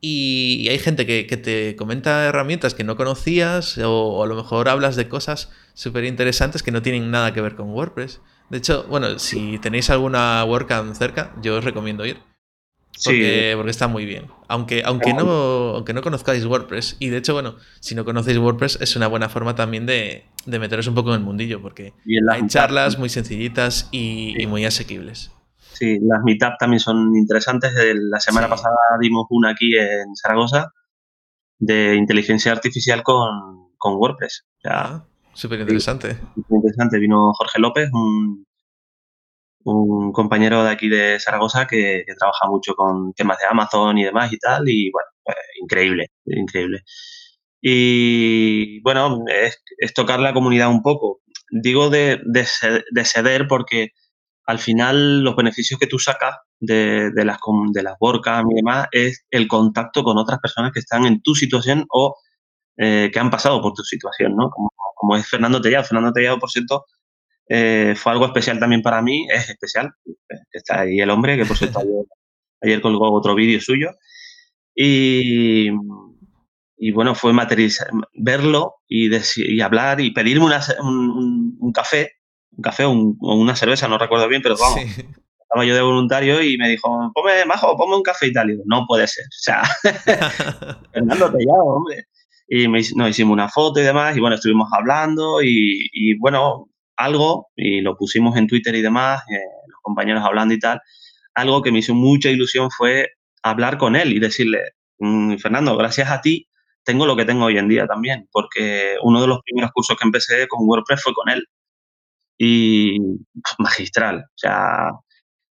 Speaker 2: Y hay gente que, te comenta herramientas que no conocías o, a lo mejor hablas de cosas súper interesantes que no tienen nada que ver con WordPress. De hecho, bueno, si tenéis alguna WordCamp cerca, yo os recomiendo ir. Porque, porque está muy bien. Aunque, aunque, no, aunque no conozcáis WordPress. Y de hecho, bueno, si no conocéis WordPress, es una buena forma también de, de meteros un poco en el mundillo. Porque hay charlas muy sencillitas y, muy asequibles.
Speaker 1: Sí, las Meetup también son interesantes. La semana pasada dimos una aquí en Zaragoza de inteligencia artificial con, con WordPress.
Speaker 2: ah, súper interesante.
Speaker 1: interesante. Vino Jorge López, un un compañero de aquí de Zaragoza que, trabaja mucho con temas de Amazon y demás y tal, y bueno, pues, increíble, increíble. Y bueno, es, tocar la comunidad un poco. Digo de, de, ceder porque al final los beneficios que tú sacas de, de las, de las y demás es el contacto con otras personas que están en tu situación o eh, que han pasado por tu situación, ¿no? Como, como es Fernando Tellado. Fernando Tellado, por cierto, eh, fue algo especial también para mí, es especial, está ahí el hombre, que por cierto ayer, colgó otro vídeo suyo. Y, y, bueno, fue materializar, verlo y, y, hablar y pedirme un, un, café, un café o una cerveza, no recuerdo bien, pero vamos. Estaba yo de voluntario y me dijo, ponme, majo, ponme un café y tal. Y no puede ser. O sea, Fernando Tellado, hombre. Y me, nos hicimos una foto y demás, y bueno, estuvimos hablando y, y bueno, algo, y lo pusimos en Twitter y demás, eh, los compañeros hablando y tal, algo que me hizo mucha ilusión fue hablar con él y decirle, mm, Fernando, gracias a ti tengo lo que tengo hoy en día también, porque uno de los primeros cursos que empecé con WordPress fue con él. Y magistral, o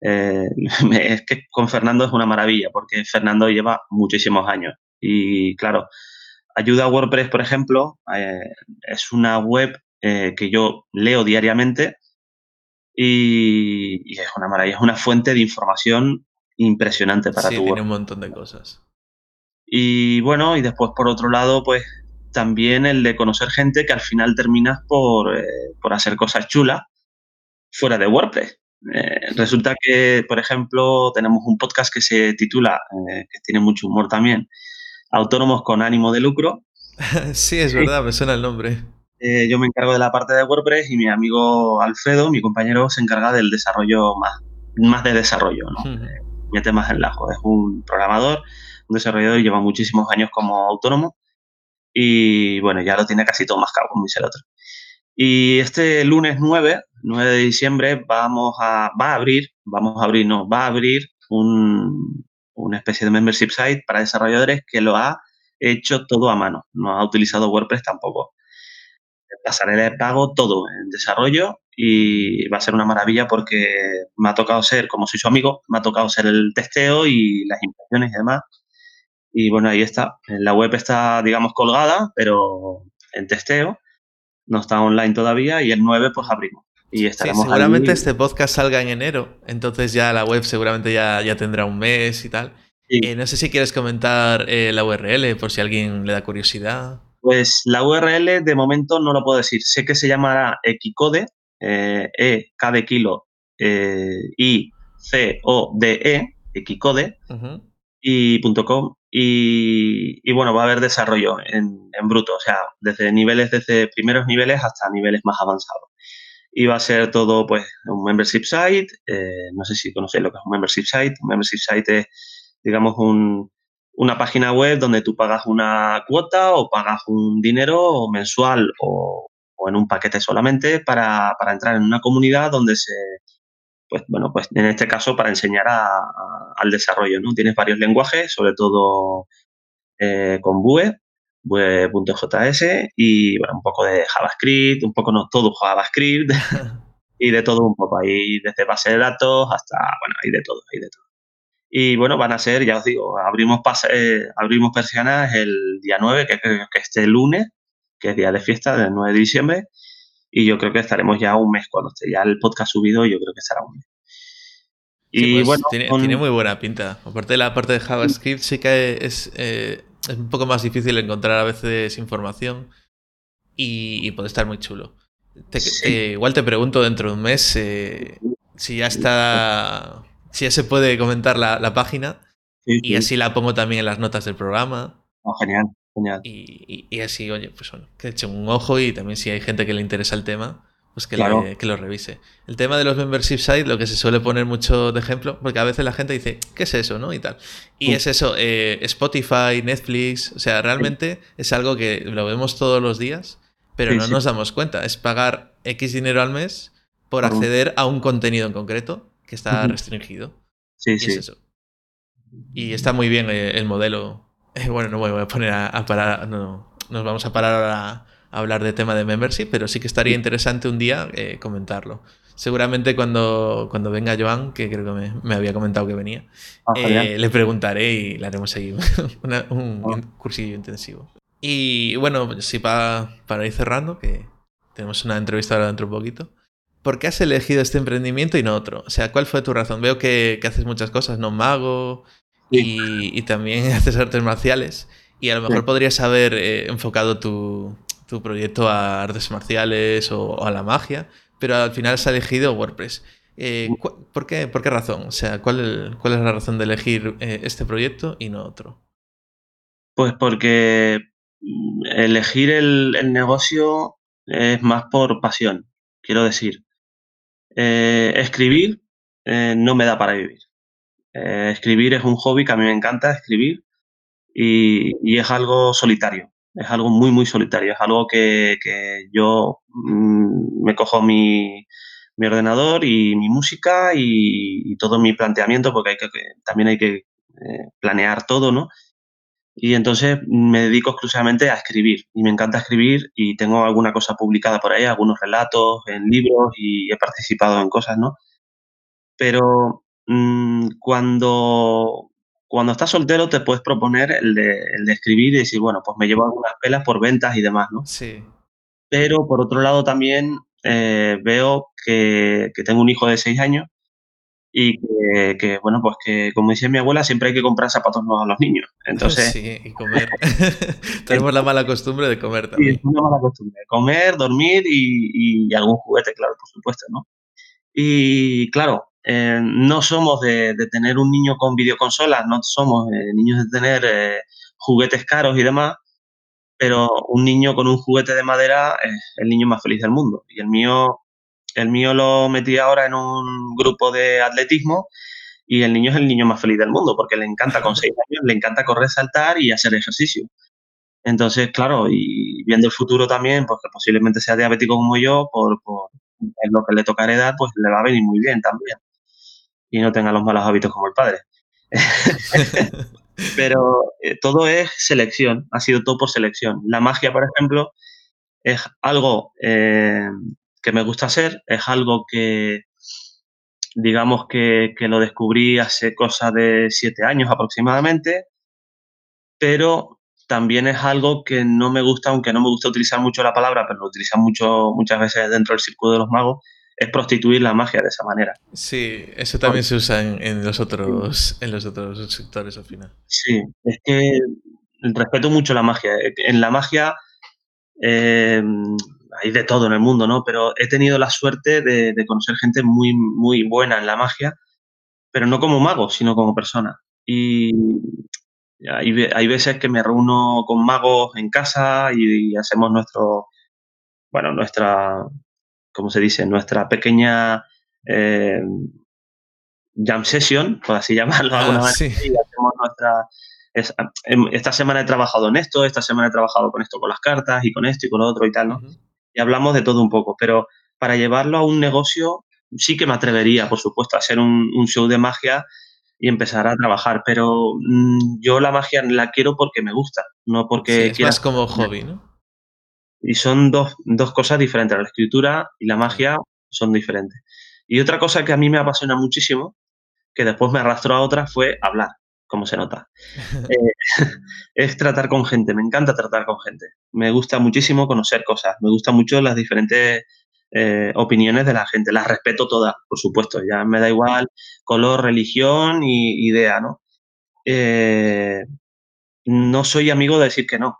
Speaker 1: eh, es que con Fernando es una maravilla, porque Fernando lleva muchísimos años. Y claro, Ayuda a WordPress, por ejemplo, eh, es una web eh, que yo leo diariamente y, es una maravilla, es una fuente de información impresionante para
Speaker 2: sí,
Speaker 1: tu
Speaker 2: tiene un montón de cosas.
Speaker 1: Y bueno, y después por otro lado, pues también el de conocer gente que al final terminas por, eh, por hacer cosas chulas fuera de WordPress. Eh, resulta que, por ejemplo, tenemos un podcast que se titula, que tiene mucho humor también, Autónomos con ánimo de lucro.
Speaker 2: sí, es verdad, me suena el nombre.
Speaker 1: Eh, yo me encargo de la parte de WordPress y mi amigo Alfredo, mi compañero, se encarga del desarrollo más, más de desarrollo, ¿no? Eh, mete más en lajo. Es un programador, un desarrollador y lleva muchísimos años como autónomo y bueno, ya lo tiene casi todo más cabo, como dice el otro. Y este lunes 9, 9 de diciembre, vamos a, va a abrir, vamos a abrir, no, va a abrir un, una especie de membership site para desarrolladores que lo ha hecho todo a mano, no ha utilizado WordPress tampoco pasaré de pago, todo en desarrollo y va a ser una maravilla porque me ha tocado ser, como soy su amigo, me ha tocado ser el testeo y las impresiones y demás. Y bueno, ahí está. La web está, digamos, colgada, pero en testeo. No está online todavía y el 9 pues abrimos. Y estaremos
Speaker 2: seguramente este podcast salga en enero, entonces ya la web seguramente ya, ya tendrá un mes y tal. Eh, no sé si quieres comentar eh, la URL por si alguien le da curiosidad.
Speaker 1: Pues la URL de momento no lo puedo decir. Sé que se llamará Equicode, eh, E, K de kilo, eh, I, C, O, D, E, Equicode, y .com. Y, bueno, va a haber desarrollo en, bruto, o sea, desde niveles, desde primeros niveles hasta niveles más avanzados. Y va a ser todo, pues, un membership site. Eh, no sé si conocéis lo que es un membership site. Un membership site es, digamos, un, una página web donde tú pagas una cuota o pagas un dinero mensual o, en un paquete solamente para, entrar en una comunidad donde se, pues bueno, pues en este caso para enseñar al desarrollo, ¿no? Tienes varios lenguajes, sobre todo eh, con Vue, Vue.js y bueno, un poco de JavaScript, un poco no todo JavaScript y de todo un poco ahí, desde base de datos hasta, bueno, hay de todo, hay de todo. Y bueno, van a ser, ya os digo, abrimos, eh, abrimos persianas el día 9, que creo que este lunes, que es día de fiesta, del 9 de diciembre. Y yo creo que estaremos ya un mes cuando esté ya el podcast subido, yo creo que estará un mes.
Speaker 2: Y pues, bueno, tiene, muy buena pinta. Aparte de la parte de JavaScript, sí que es, eh, es un poco más difícil encontrar a veces información y, puede estar muy chulo. igual te pregunto dentro de un mes eh, si ya está. Si ya se puede comentar la, página. y así la pongo también en las notas del programa.
Speaker 1: Oh, genial, genial.
Speaker 2: Y, así, oye, pues bueno, que eche un ojo y también si hay gente que le interesa el tema, pues que, lo revise. El tema de los membership sites, lo que se suele poner mucho de ejemplo, porque a veces la gente dice, ¿qué es eso? ¿no? Y tal. Y es eso, eh, Spotify, Netflix, o sea, realmente es algo que lo vemos todos los días, pero no nos damos cuenta. Es pagar X dinero al mes por acceder a un contenido en concreto que está restringido.
Speaker 1: Sí,
Speaker 2: y
Speaker 1: sí.
Speaker 2: Es eso. Y está muy bien eh, el, modelo. Eh, bueno, no me voy a poner a, parar, no, nos vamos a parar ahora a hablar de tema de membership, pero sí que estaría interesante un día eh, comentarlo. Seguramente cuando, cuando venga Joan, que creo que me, había comentado que venía, ah, le preguntaré y le haremos ahí un ah. cursillo intensivo. Y bueno, sí, para, para ir cerrando, que tenemos una entrevista ahora dentro de un poquito. ¿Por qué has elegido este emprendimiento y no otro? O sea, ¿cuál fue tu razón? Veo que, haces muchas cosas, ¿no? Mago y, también haces artes marciales. Y a lo mejor podrías haber eh, enfocado tu, proyecto a artes marciales o, a la magia, pero al final has elegido WordPress. Eh, ¿por, qué, ¿Por qué razón? O sea, ¿cuál, cuál es la razón de elegir eh, este proyecto y no otro?
Speaker 1: Pues porque mm, elegir el, el negocio es más por pasión, quiero decir. Eh, escribir no me da para vivir. Escribir es un hobby que a mí me encanta escribir y, es algo solitario, es algo muy, muy solitario, es algo que, yo mm, me cojo mi, ordenador y mi música y, todo mi planteamiento, porque hay que, también hay que planear todo, ¿no? Y entonces me dedico exclusivamente a escribir y me encanta escribir y tengo alguna cosa publicada por ahí, algunos relatos en libros y he participado en cosas, ¿no? Pero mm, cuando, cuando estás soltero te puedes proponer el de, el de escribir y decir, bueno, pues me llevo algunas pelas por ventas y demás, ¿no?
Speaker 2: Sí.
Speaker 1: Pero por otro lado también eh, veo que, que tengo un hijo de seis años y que, bueno, pues que como decía mi abuela, siempre hay que comprar zapatos nuevos a los niños. Entonces,
Speaker 2: sí, y comer. Tenemos la mala costumbre de comer también.
Speaker 1: Sí, es una mala costumbre. Comer, dormir y, algún juguete, claro, por supuesto, ¿no? Y claro, eh, no somos de, tener un niño con videoconsolas, no somos eh, niños de tener eh, juguetes caros y demás, pero un niño con un juguete de madera es el niño más feliz del mundo. Y el mío el mío lo metí ahora en un grupo de atletismo y el niño es el niño más feliz del mundo porque le encanta con seis años, le encanta correr, saltar y hacer ejercicio. Entonces, claro, y viendo el futuro también, porque pues posiblemente sea diabético como yo, por, por en lo que le toca heredar, pues le va a venir muy bien también. Y no tenga los malos hábitos como el padre. Pero eh, todo es selección, ha sido todo por selección. La magia, por ejemplo, es algo eh, que me gusta hacer, es algo que digamos que, lo descubrí hace cosa de siete años aproximadamente, pero también es algo que no me gusta, aunque no me gusta utilizar mucho la palabra, pero lo utilizan mucho, muchas veces dentro del círculo de los magos, es prostituir la magia de esa manera.
Speaker 2: Sí, eso también se usa en, los otros, en los otros sectores al final.
Speaker 1: Sí, es que respeto mucho la magia. En la magia eh, hay de todo en el mundo, ¿no? Pero he tenido la suerte de, conocer gente muy, muy buena en la magia, pero no como mago, sino como persona. Y hay, veces que me reúno con magos en casa y, hacemos nuestro, bueno, nuestra, ¿cómo se dice? Nuestra pequeña eh, jam session, por así llamarlo
Speaker 2: ah,
Speaker 1: alguna manera, y hacemos nuestra... Em, esta semana he trabajado en esto, esta semana he trabajado con esto, con las cartas y con esto y con lo otro y tal, ¿no? y hablamos de todo un poco, pero para llevarlo a un negocio sí que me atrevería, por supuesto, a hacer un, show de magia y empezar a trabajar, pero mm, yo la magia la quiero porque me gusta, no porque
Speaker 2: sí, es más como hobby, ¿no?
Speaker 1: Y son dos, dos cosas diferentes, la escritura y la magia son diferentes. Y otra cosa que a mí me apasiona muchísimo, que después me arrastró a otra, fue hablar como se nota. Eh, es tratar con gente, me encanta tratar con gente. Me gusta muchísimo conocer cosas, me gustan mucho las diferentes eh, opiniones de la gente, las respeto todas, por supuesto, ya me da igual color, religión y idea, ¿no? Eh, no soy amigo de decir que no.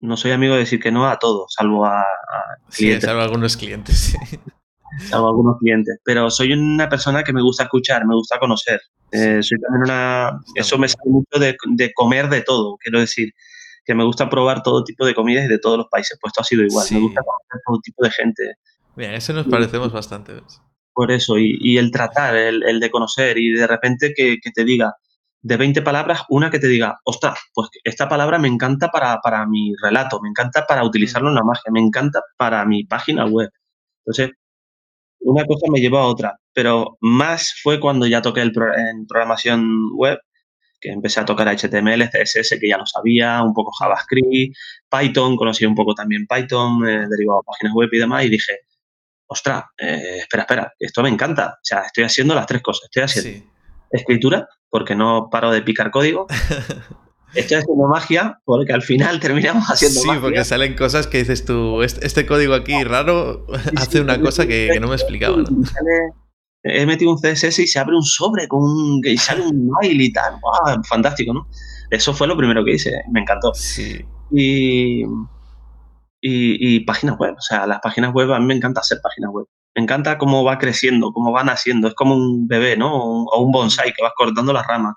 Speaker 1: No soy amigo de decir que no a todo, salvo a,
Speaker 2: clientes. Sí, salvo a algunos clientes.
Speaker 1: salvo a algunos clientes. Pero soy una persona que me gusta escuchar, me gusta conocer. Eh, soy también una. Eso me sale mucho de, comer de todo, quiero decir. Que me gusta probar todo tipo de comidas y de todos los países. Pues esto ha sido igual. Me gusta conocer todo tipo de gente.
Speaker 2: Bien, eso nos parecemos bastante.
Speaker 1: Por eso, y, el tratar, el, de conocer, y de repente que, que te diga, de 20 palabras, una que te diga, ostras, pues esta palabra me encanta para, para mi relato, me encanta para utilizarlo en la magia, me encanta para mi página web. Entonces, una cosa me llevó a otra, pero más fue cuando ya toqué el en programación web, que empecé a tocar HTML, CSS, que ya lo sabía, un poco JavaScript, Python, conocí un poco también Python, eh, derivado páginas web y demás, y dije, ostras, eh, espera, espera, esto me encanta. O sea, estoy haciendo las tres cosas. Estoy haciendo escritura, porque no paro de picar código. Estoy haciendo magia, porque al final terminamos haciendo
Speaker 2: magia. Sí, porque salen cosas que dices tú, este, código aquí raro hace una cosa que, no me explicaba.
Speaker 1: he metido un CSS y se abre un sobre con un, y sale un mail y tal. fantástico, ¿no? Eso fue lo primero que hice, me encantó.
Speaker 2: Sí.
Speaker 1: Y, y, páginas web, o sea, las páginas web, a mí me encanta hacer páginas web. Me encanta cómo va creciendo, cómo va naciendo. Es como un bebé, ¿no? O un bonsai que vas cortando las ramas.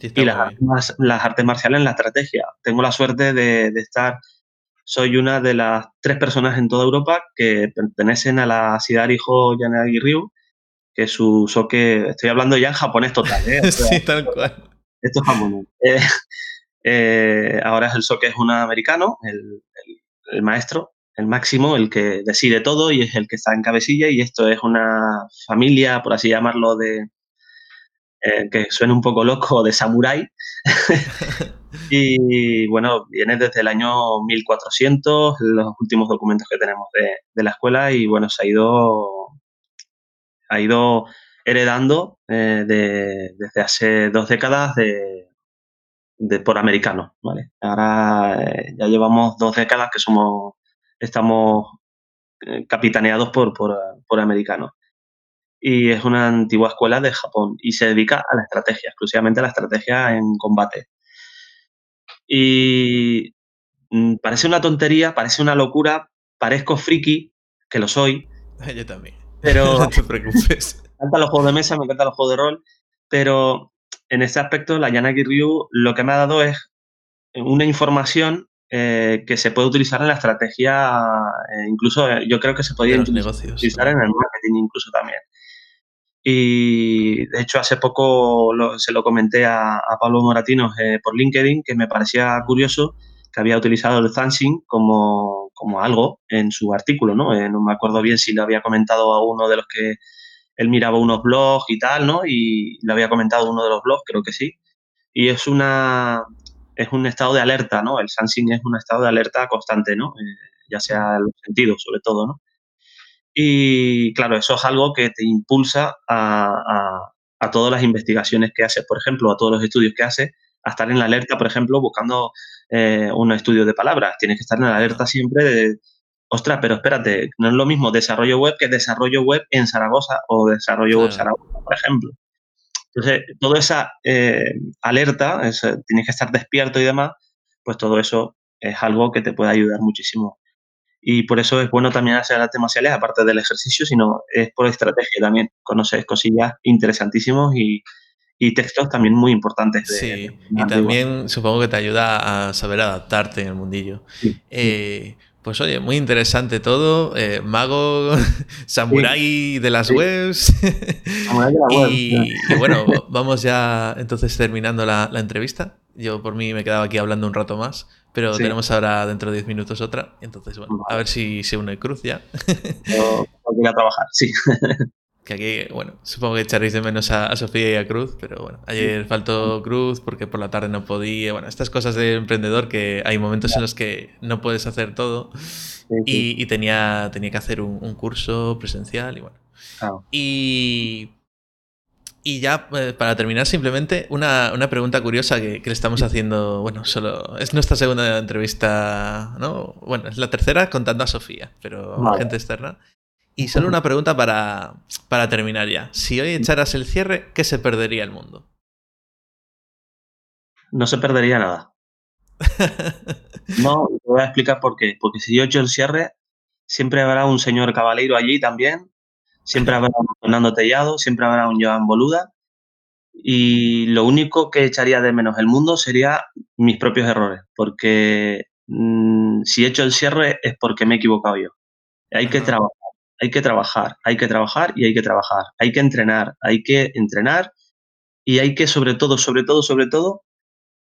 Speaker 1: y las artes, las artes, marciales en la estrategia. Tengo la suerte de, estar. Soy una de las tres personas en toda Europa que pertenecen a la Hijo Yanagi Ryu, que su soque. Estoy hablando ya en japonés total, ¿eh?
Speaker 2: sí, tal cual.
Speaker 1: Esto es japonés. Eh, eh, ahora es el soque es un americano, el, el maestro, el máximo, el que decide todo y es el que está en cabecilla y esto es una familia, por así llamarlo, de eh, que suena un poco loco, de samurái. y bueno, viene desde el año 1400, los últimos documentos que tenemos de, la escuela y bueno, se ha ido, ha ido heredando eh, desde hace dos décadas de, por americanos, ¿vale? Ahora eh, ya llevamos dos décadas que somos estamos eh, capitaneados por, por, americanos. Y es una antigua escuela de Japón y se dedica a la estrategia, exclusivamente a la estrategia en combate. Y mm, parece una tontería, parece una locura, parezco friki, que lo soy.
Speaker 2: Yo también.
Speaker 1: Pero
Speaker 2: no te preocupes.
Speaker 1: Me encantan los juegos de mesa, me encantan los juegos de rol, pero en este aspecto la Yanagi Ryu lo que me ha dado es una información eh, que se puede utilizar en la estrategia, eh, incluso eh, yo creo que se podría utilizar en el marketing incluso también. Y de hecho hace poco se lo comenté a, Pablo Moratino por LinkedIn que me parecía curioso que había utilizado el Thanksgiving como, como algo en su artículo, ¿no? no me acuerdo bien si lo había comentado a uno de los que él miraba unos blogs y tal, ¿no? Y lo había comentado uno de los blogs, creo que sí. Y es una, es un estado de alerta, ¿no? El sensing es un estado de alerta constante, ¿no? Eh, ya sea los sentidos, sobre todo, ¿no? Y claro, eso es algo que te impulsa a, todas las investigaciones que haces, por ejemplo, a todos los estudios que haces, a estar en la alerta, por ejemplo, buscando eh, un estudio de palabras. Tienes que estar en la alerta siempre de, ostras, pero espérate, no es lo mismo desarrollo web que desarrollo web en Zaragoza o desarrollo web Zaragoza, por ejemplo. Entonces, toda esa eh, alerta, tienes que estar despierto y demás, pues todo eso es algo que te puede ayudar muchísimo. Y por eso es bueno también hacer artes marciales, aparte del ejercicio, sino es por estrategia también. Conoces cosillas interesantísimos y, textos también muy importantes.
Speaker 2: sí, y también supongo que te ayuda a saber adaptarte en el mundillo. Eh, pues oye, muy interesante todo. Eh, mago, samurái de las webs. y, bueno, vamos ya entonces terminando la, entrevista. Yo por mí me quedaba aquí hablando un rato más, pero tenemos ahora dentro de 10 minutos otra. Entonces, bueno, a ver si se une Cruz ya.
Speaker 1: Yo voy a trabajar, sí.
Speaker 2: Que aquí, bueno, supongo que echaréis de menos a, Sofía y a Cruz, pero bueno, ayer faltó Cruz porque por la tarde no podía. Bueno, estas cosas de emprendedor que hay momentos en los que no puedes hacer todo y, tenía, tenía que hacer un, curso presencial y bueno. Y, y ya eh, para terminar, simplemente una, pregunta curiosa que, le estamos haciendo. Bueno, solo es nuestra segunda entrevista, ¿no? Bueno, es la tercera contando a Sofía, pero gente externa. Y solo una pregunta para, para terminar ya. Si hoy echaras el cierre, ¿qué se perdería el mundo?
Speaker 1: No se perdería nada. No, te voy a explicar por qué. Porque si yo echo el cierre, siempre habrá un señor caballero allí también, siempre habrá un Fernando Tellado, siempre habrá un Joan Boluda, y lo único que echaría de menos el mundo sería mis propios errores, porque mm, si he hecho el cierre es porque me he equivocado yo. Hay que trabajar, hay que trabajar, hay que trabajar y hay que trabajar. Hay que entrenar, hay que entrenar y hay que sobre todo, sobre todo, sobre todo,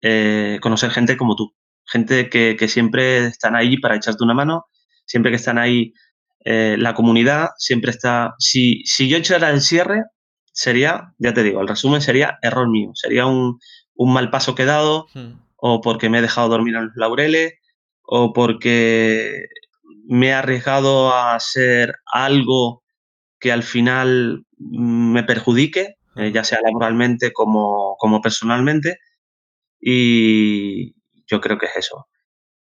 Speaker 1: eh, conocer gente como tú. Gente que, que, siempre están ahí para echarte una mano, siempre que están ahí eh, la comunidad, siempre está... Si, si yo echara el cierre, sería, ya te digo, el resumen sería error mío, sería un, un mal paso que he dado, hmm. o porque me he dejado dormir en los laureles, o porque me he arriesgado a hacer algo que al final me perjudique, eh, ya sea laboralmente como, como personalmente, y yo creo que es eso.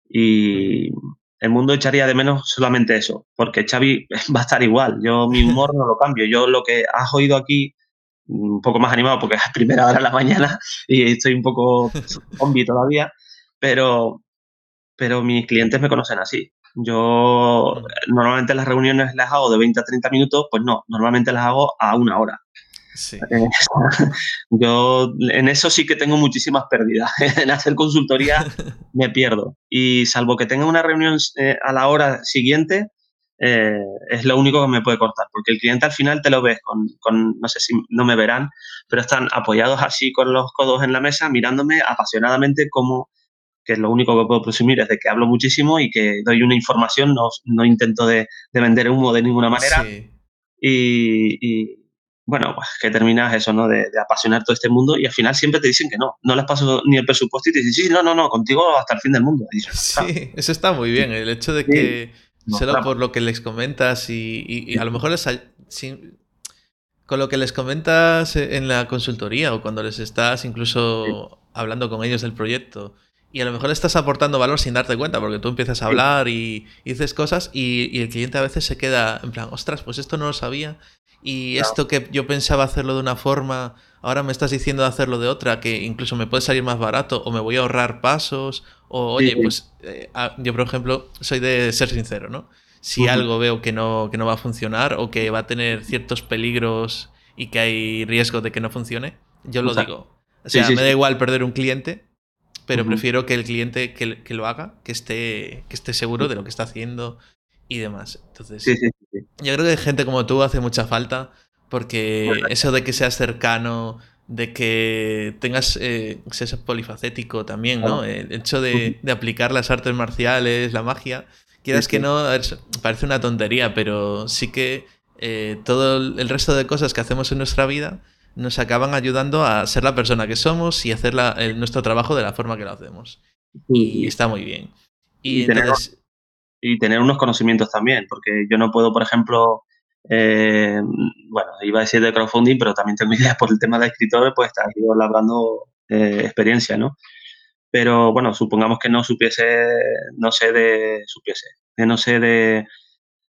Speaker 1: Y el mundo echaría de menos solamente eso, porque Xavi va a estar igual. Yo mi humor no lo cambio. Yo lo que has oído aquí un poco más animado porque es primera hora de la mañana y estoy un poco zombie todavía, pero, pero mis clientes me conocen así. Yo normalmente las reuniones las hago de 20 a 30 minutos, pues no, normalmente las hago a una hora. Yo en eso sí que tengo muchísimas pérdidas. En hacer consultoría me pierdo. Y salvo que tenga una reunión eh, a la hora siguiente, eh, es lo único que me puede cortar, porque el cliente al final te lo ves con, con, no sé si no me verán, pero están apoyados así con los codos en la mesa, mirándome apasionadamente como que lo único que puedo presumir es de que hablo muchísimo y que doy una información, no, no intento de, de, vender humo de ninguna manera. Sí. Y, y, bueno, pues que terminas eso, ¿no? De, de, apasionar todo este mundo y al final siempre te dicen que no, no les paso ni el presupuesto y te dicen, sí, no, no, no, contigo hasta el fin del mundo.
Speaker 2: Dices, sí, eso está muy bien, el hecho de que... Sí Solo por lo que les comentas y, a lo mejor les, con lo que les comentas en la consultoría o cuando les estás incluso hablando con ellos del proyecto y a lo mejor estás aportando valor sin darte cuenta porque tú empiezas a hablar y, dices cosas y, el cliente a veces se queda en plan, ostras, pues esto no lo sabía y esto que yo pensaba hacerlo de una forma, ahora me estás diciendo de hacerlo de otra, que incluso me puede salir más barato o me voy a ahorrar pasos o, oye, pues eh, yo, por ejemplo, soy de ser sincero, ¿no? Si algo veo que no, que no va a funcionar o que va a tener ciertos peligros y que hay riesgo de que no funcione, yo lo digo. O sea, me da igual perder un cliente, pero prefiero que el cliente que, que, lo haga, que esté, que esté seguro de lo que está haciendo y demás. Entonces, yo creo que gente como tú hace mucha falta porque eso de que seas cercano, de que tengas eh, seas polifacético también, ¿no? El hecho de, de, aplicar las artes marciales, la magia, quieras que no, parece una tontería, pero sí que eh, todo el resto de cosas que hacemos en nuestra vida nos acaban ayudando a ser la persona que somos y hacer la, el, nuestro trabajo de la forma que lo hacemos. Y está muy bien. Y,
Speaker 1: y
Speaker 2: entonces...
Speaker 1: Tener, y tener unos conocimientos también, porque yo no puedo, por ejemplo, eh, bueno, iba a decir de crowdfunding, pero también tengo ideas por el tema de escritores, pues estar labrando eh, experiencia, ¿no? Pero bueno, supongamos que no supiese, no sé de, supiese, no sé de,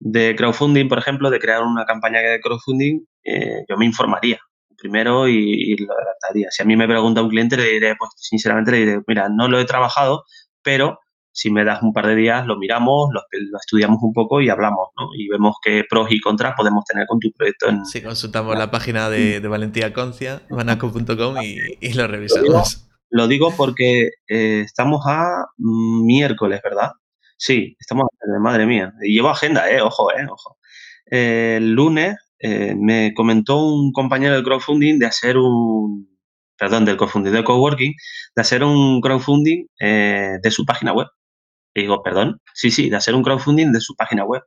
Speaker 1: de crowdfunding, por ejemplo, de crear una campaña de crowdfunding, eh, yo me informaría primero y, y, lo adaptaría. Si a mí me pregunta un cliente, le diré, pues sinceramente le diré, mira, no lo he trabajado, pero si me das un par de días, lo miramos, lo, lo, estudiamos un poco y hablamos, ¿no? Y vemos qué pros y contras podemos tener con tu proyecto. En...
Speaker 2: Sí, consultamos la página de, de Valentía Concia, manaco.com y, y, lo revisamos. Lo
Speaker 1: digo, lo digo porque eh, estamos a miércoles, ¿verdad? Sí, estamos a madre mía. Y llevo agenda, eh, ojo, eh, ojo. Eh, el lunes eh, me comentó un compañero del crowdfunding de hacer un, perdón, del crowdfunding, del coworking, de hacer un crowdfunding eh, de su página web. Y digo, perdón, sí, sí, de hacer un crowdfunding de su página web,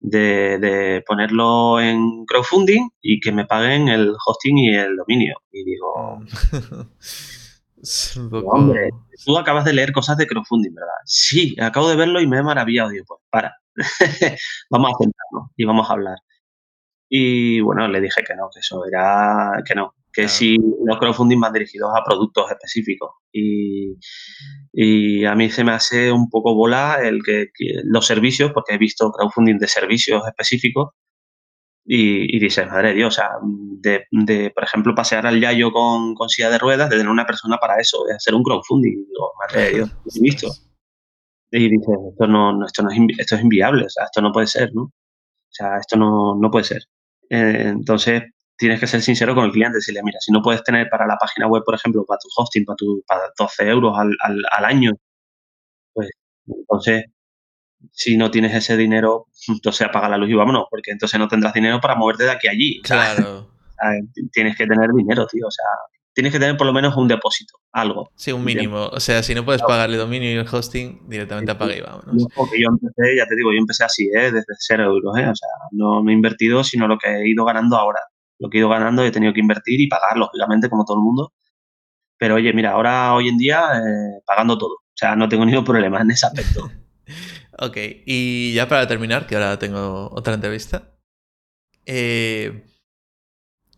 Speaker 1: de, de, ponerlo en crowdfunding y que me paguen el hosting y el dominio. Y digo, poco... hombre, tú acabas de leer cosas de crowdfunding, ¿verdad? Sí, acabo de verlo y me he maravillado. Digo, pues para, vamos a sentarnos y vamos a hablar. Y bueno, le dije que no, que eso era, que no, que claro. si los crowdfunding van dirigidos a productos específicos. Y, y, a mí se me hace un poco bola el que, que, los servicios, porque he visto crowdfunding de servicios específicos, y, dices, madre de Dios, o sea, de, por ejemplo, pasear al Yayo con, con, silla de ruedas, de tener una persona para eso, de hacer un crowdfunding. Digo, madre de Dios, he visto. Y dices, esto, no, esto, no es, esto es inviable, o sea, esto no puede ser, ¿no? O sea, esto no, no puede ser. Eh, entonces, tienes que ser sincero con el cliente, decirle, mira, si no puedes tener para la página web, por ejemplo, para tu hosting, para, tu, para 12 euros al, al, al año, pues entonces si no tienes ese dinero, entonces apaga la luz y vámonos, porque entonces no tendrás dinero para moverte de aquí a allí.
Speaker 2: Claro.
Speaker 1: tienes que tener dinero, tío. O sea, tienes que tener por lo menos un depósito, algo.
Speaker 2: Sí, un mínimo. O sea, si no puedes pagarle dominio y el hosting, directamente apaga y vámonos.
Speaker 1: Porque yo empecé, ya te digo, yo empecé así, ¿eh? desde cero euros. ¿eh? O sea, no, he invertido, sino lo que he ido ganando ahora. Lo que he ido ganando he tenido que invertir y pagar, lógicamente, como todo el mundo. Pero oye, mira, ahora hoy en día eh, pagando todo. O sea, no tengo ningún problema en ese aspecto.
Speaker 2: Ok, y ya para terminar, que ahora tengo otra entrevista. Eh,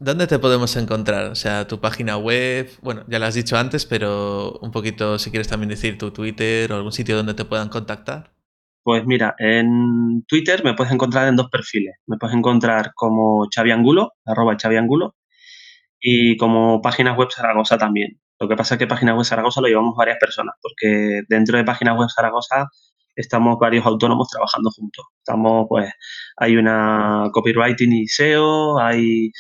Speaker 2: ¿Dónde te podemos encontrar? O sea, tu página web, bueno, ya lo has dicho antes, pero un poquito si quieres también decir tu Twitter o algún sitio donde te puedan contactar.
Speaker 1: Pues mira, en Twitter me puedes encontrar en dos perfiles. Me puedes encontrar como Xavi Angulo, arroba Xavi Angulo, y como páginas web Zaragoza también. Lo que pasa es que páginas web Zaragoza lo llevamos varias personas, porque dentro de páginas web Zaragoza estamos varios autónomos trabajando juntos. Estamos, pues, hay una copywriting y SEO, hay,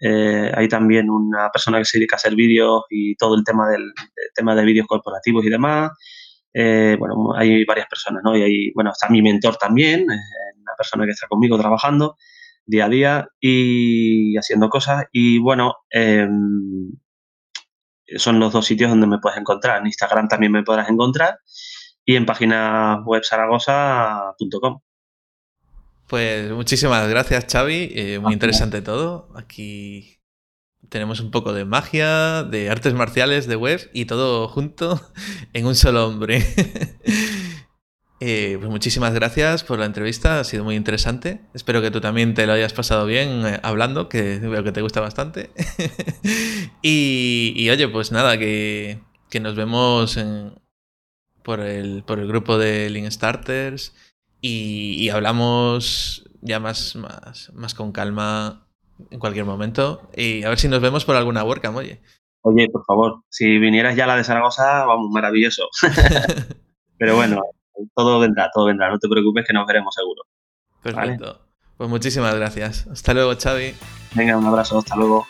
Speaker 1: eh, hay también una persona que se dedica a hacer vídeos y todo el tema del, tema de vídeos corporativos y demás. Eh, bueno, hay varias personas, ¿no? Y hay, bueno, está mi mentor también, una persona que está conmigo trabajando día a día y haciendo cosas. Y bueno, em, son los dos sitios donde me puedes encontrar. En Instagram también me podrás encontrar y en página web zaragoza.com.
Speaker 2: Pues muchísimas gracias, Xavi. Eh, muy interesante todo. Aquí tenemos un poco de magia, de artes marciales, de web y todo junto en un solo hombre. Eh, pues muchísimas gracias por la entrevista, ha sido muy interesante. Espero que tú también te lo hayas pasado bien eh, hablando, que veo que te gusta bastante. y, oye, pues nada, que, que nos vemos en, por el, por el grupo de Link Starters y, hablamos ya más, más, más con calma en cualquier momento y a ver si nos vemos por alguna WordCamp, oye.
Speaker 1: Oye, por favor, si vinieras ya a la de Zaragoza, vamos, maravilloso. Pero bueno, todo vendrá, todo vendrá, no te preocupes que nos veremos seguro.
Speaker 2: Perfecto. Pues muchísimas gracias. Hasta luego, Xavi.
Speaker 1: Venga, un abrazo, hasta luego.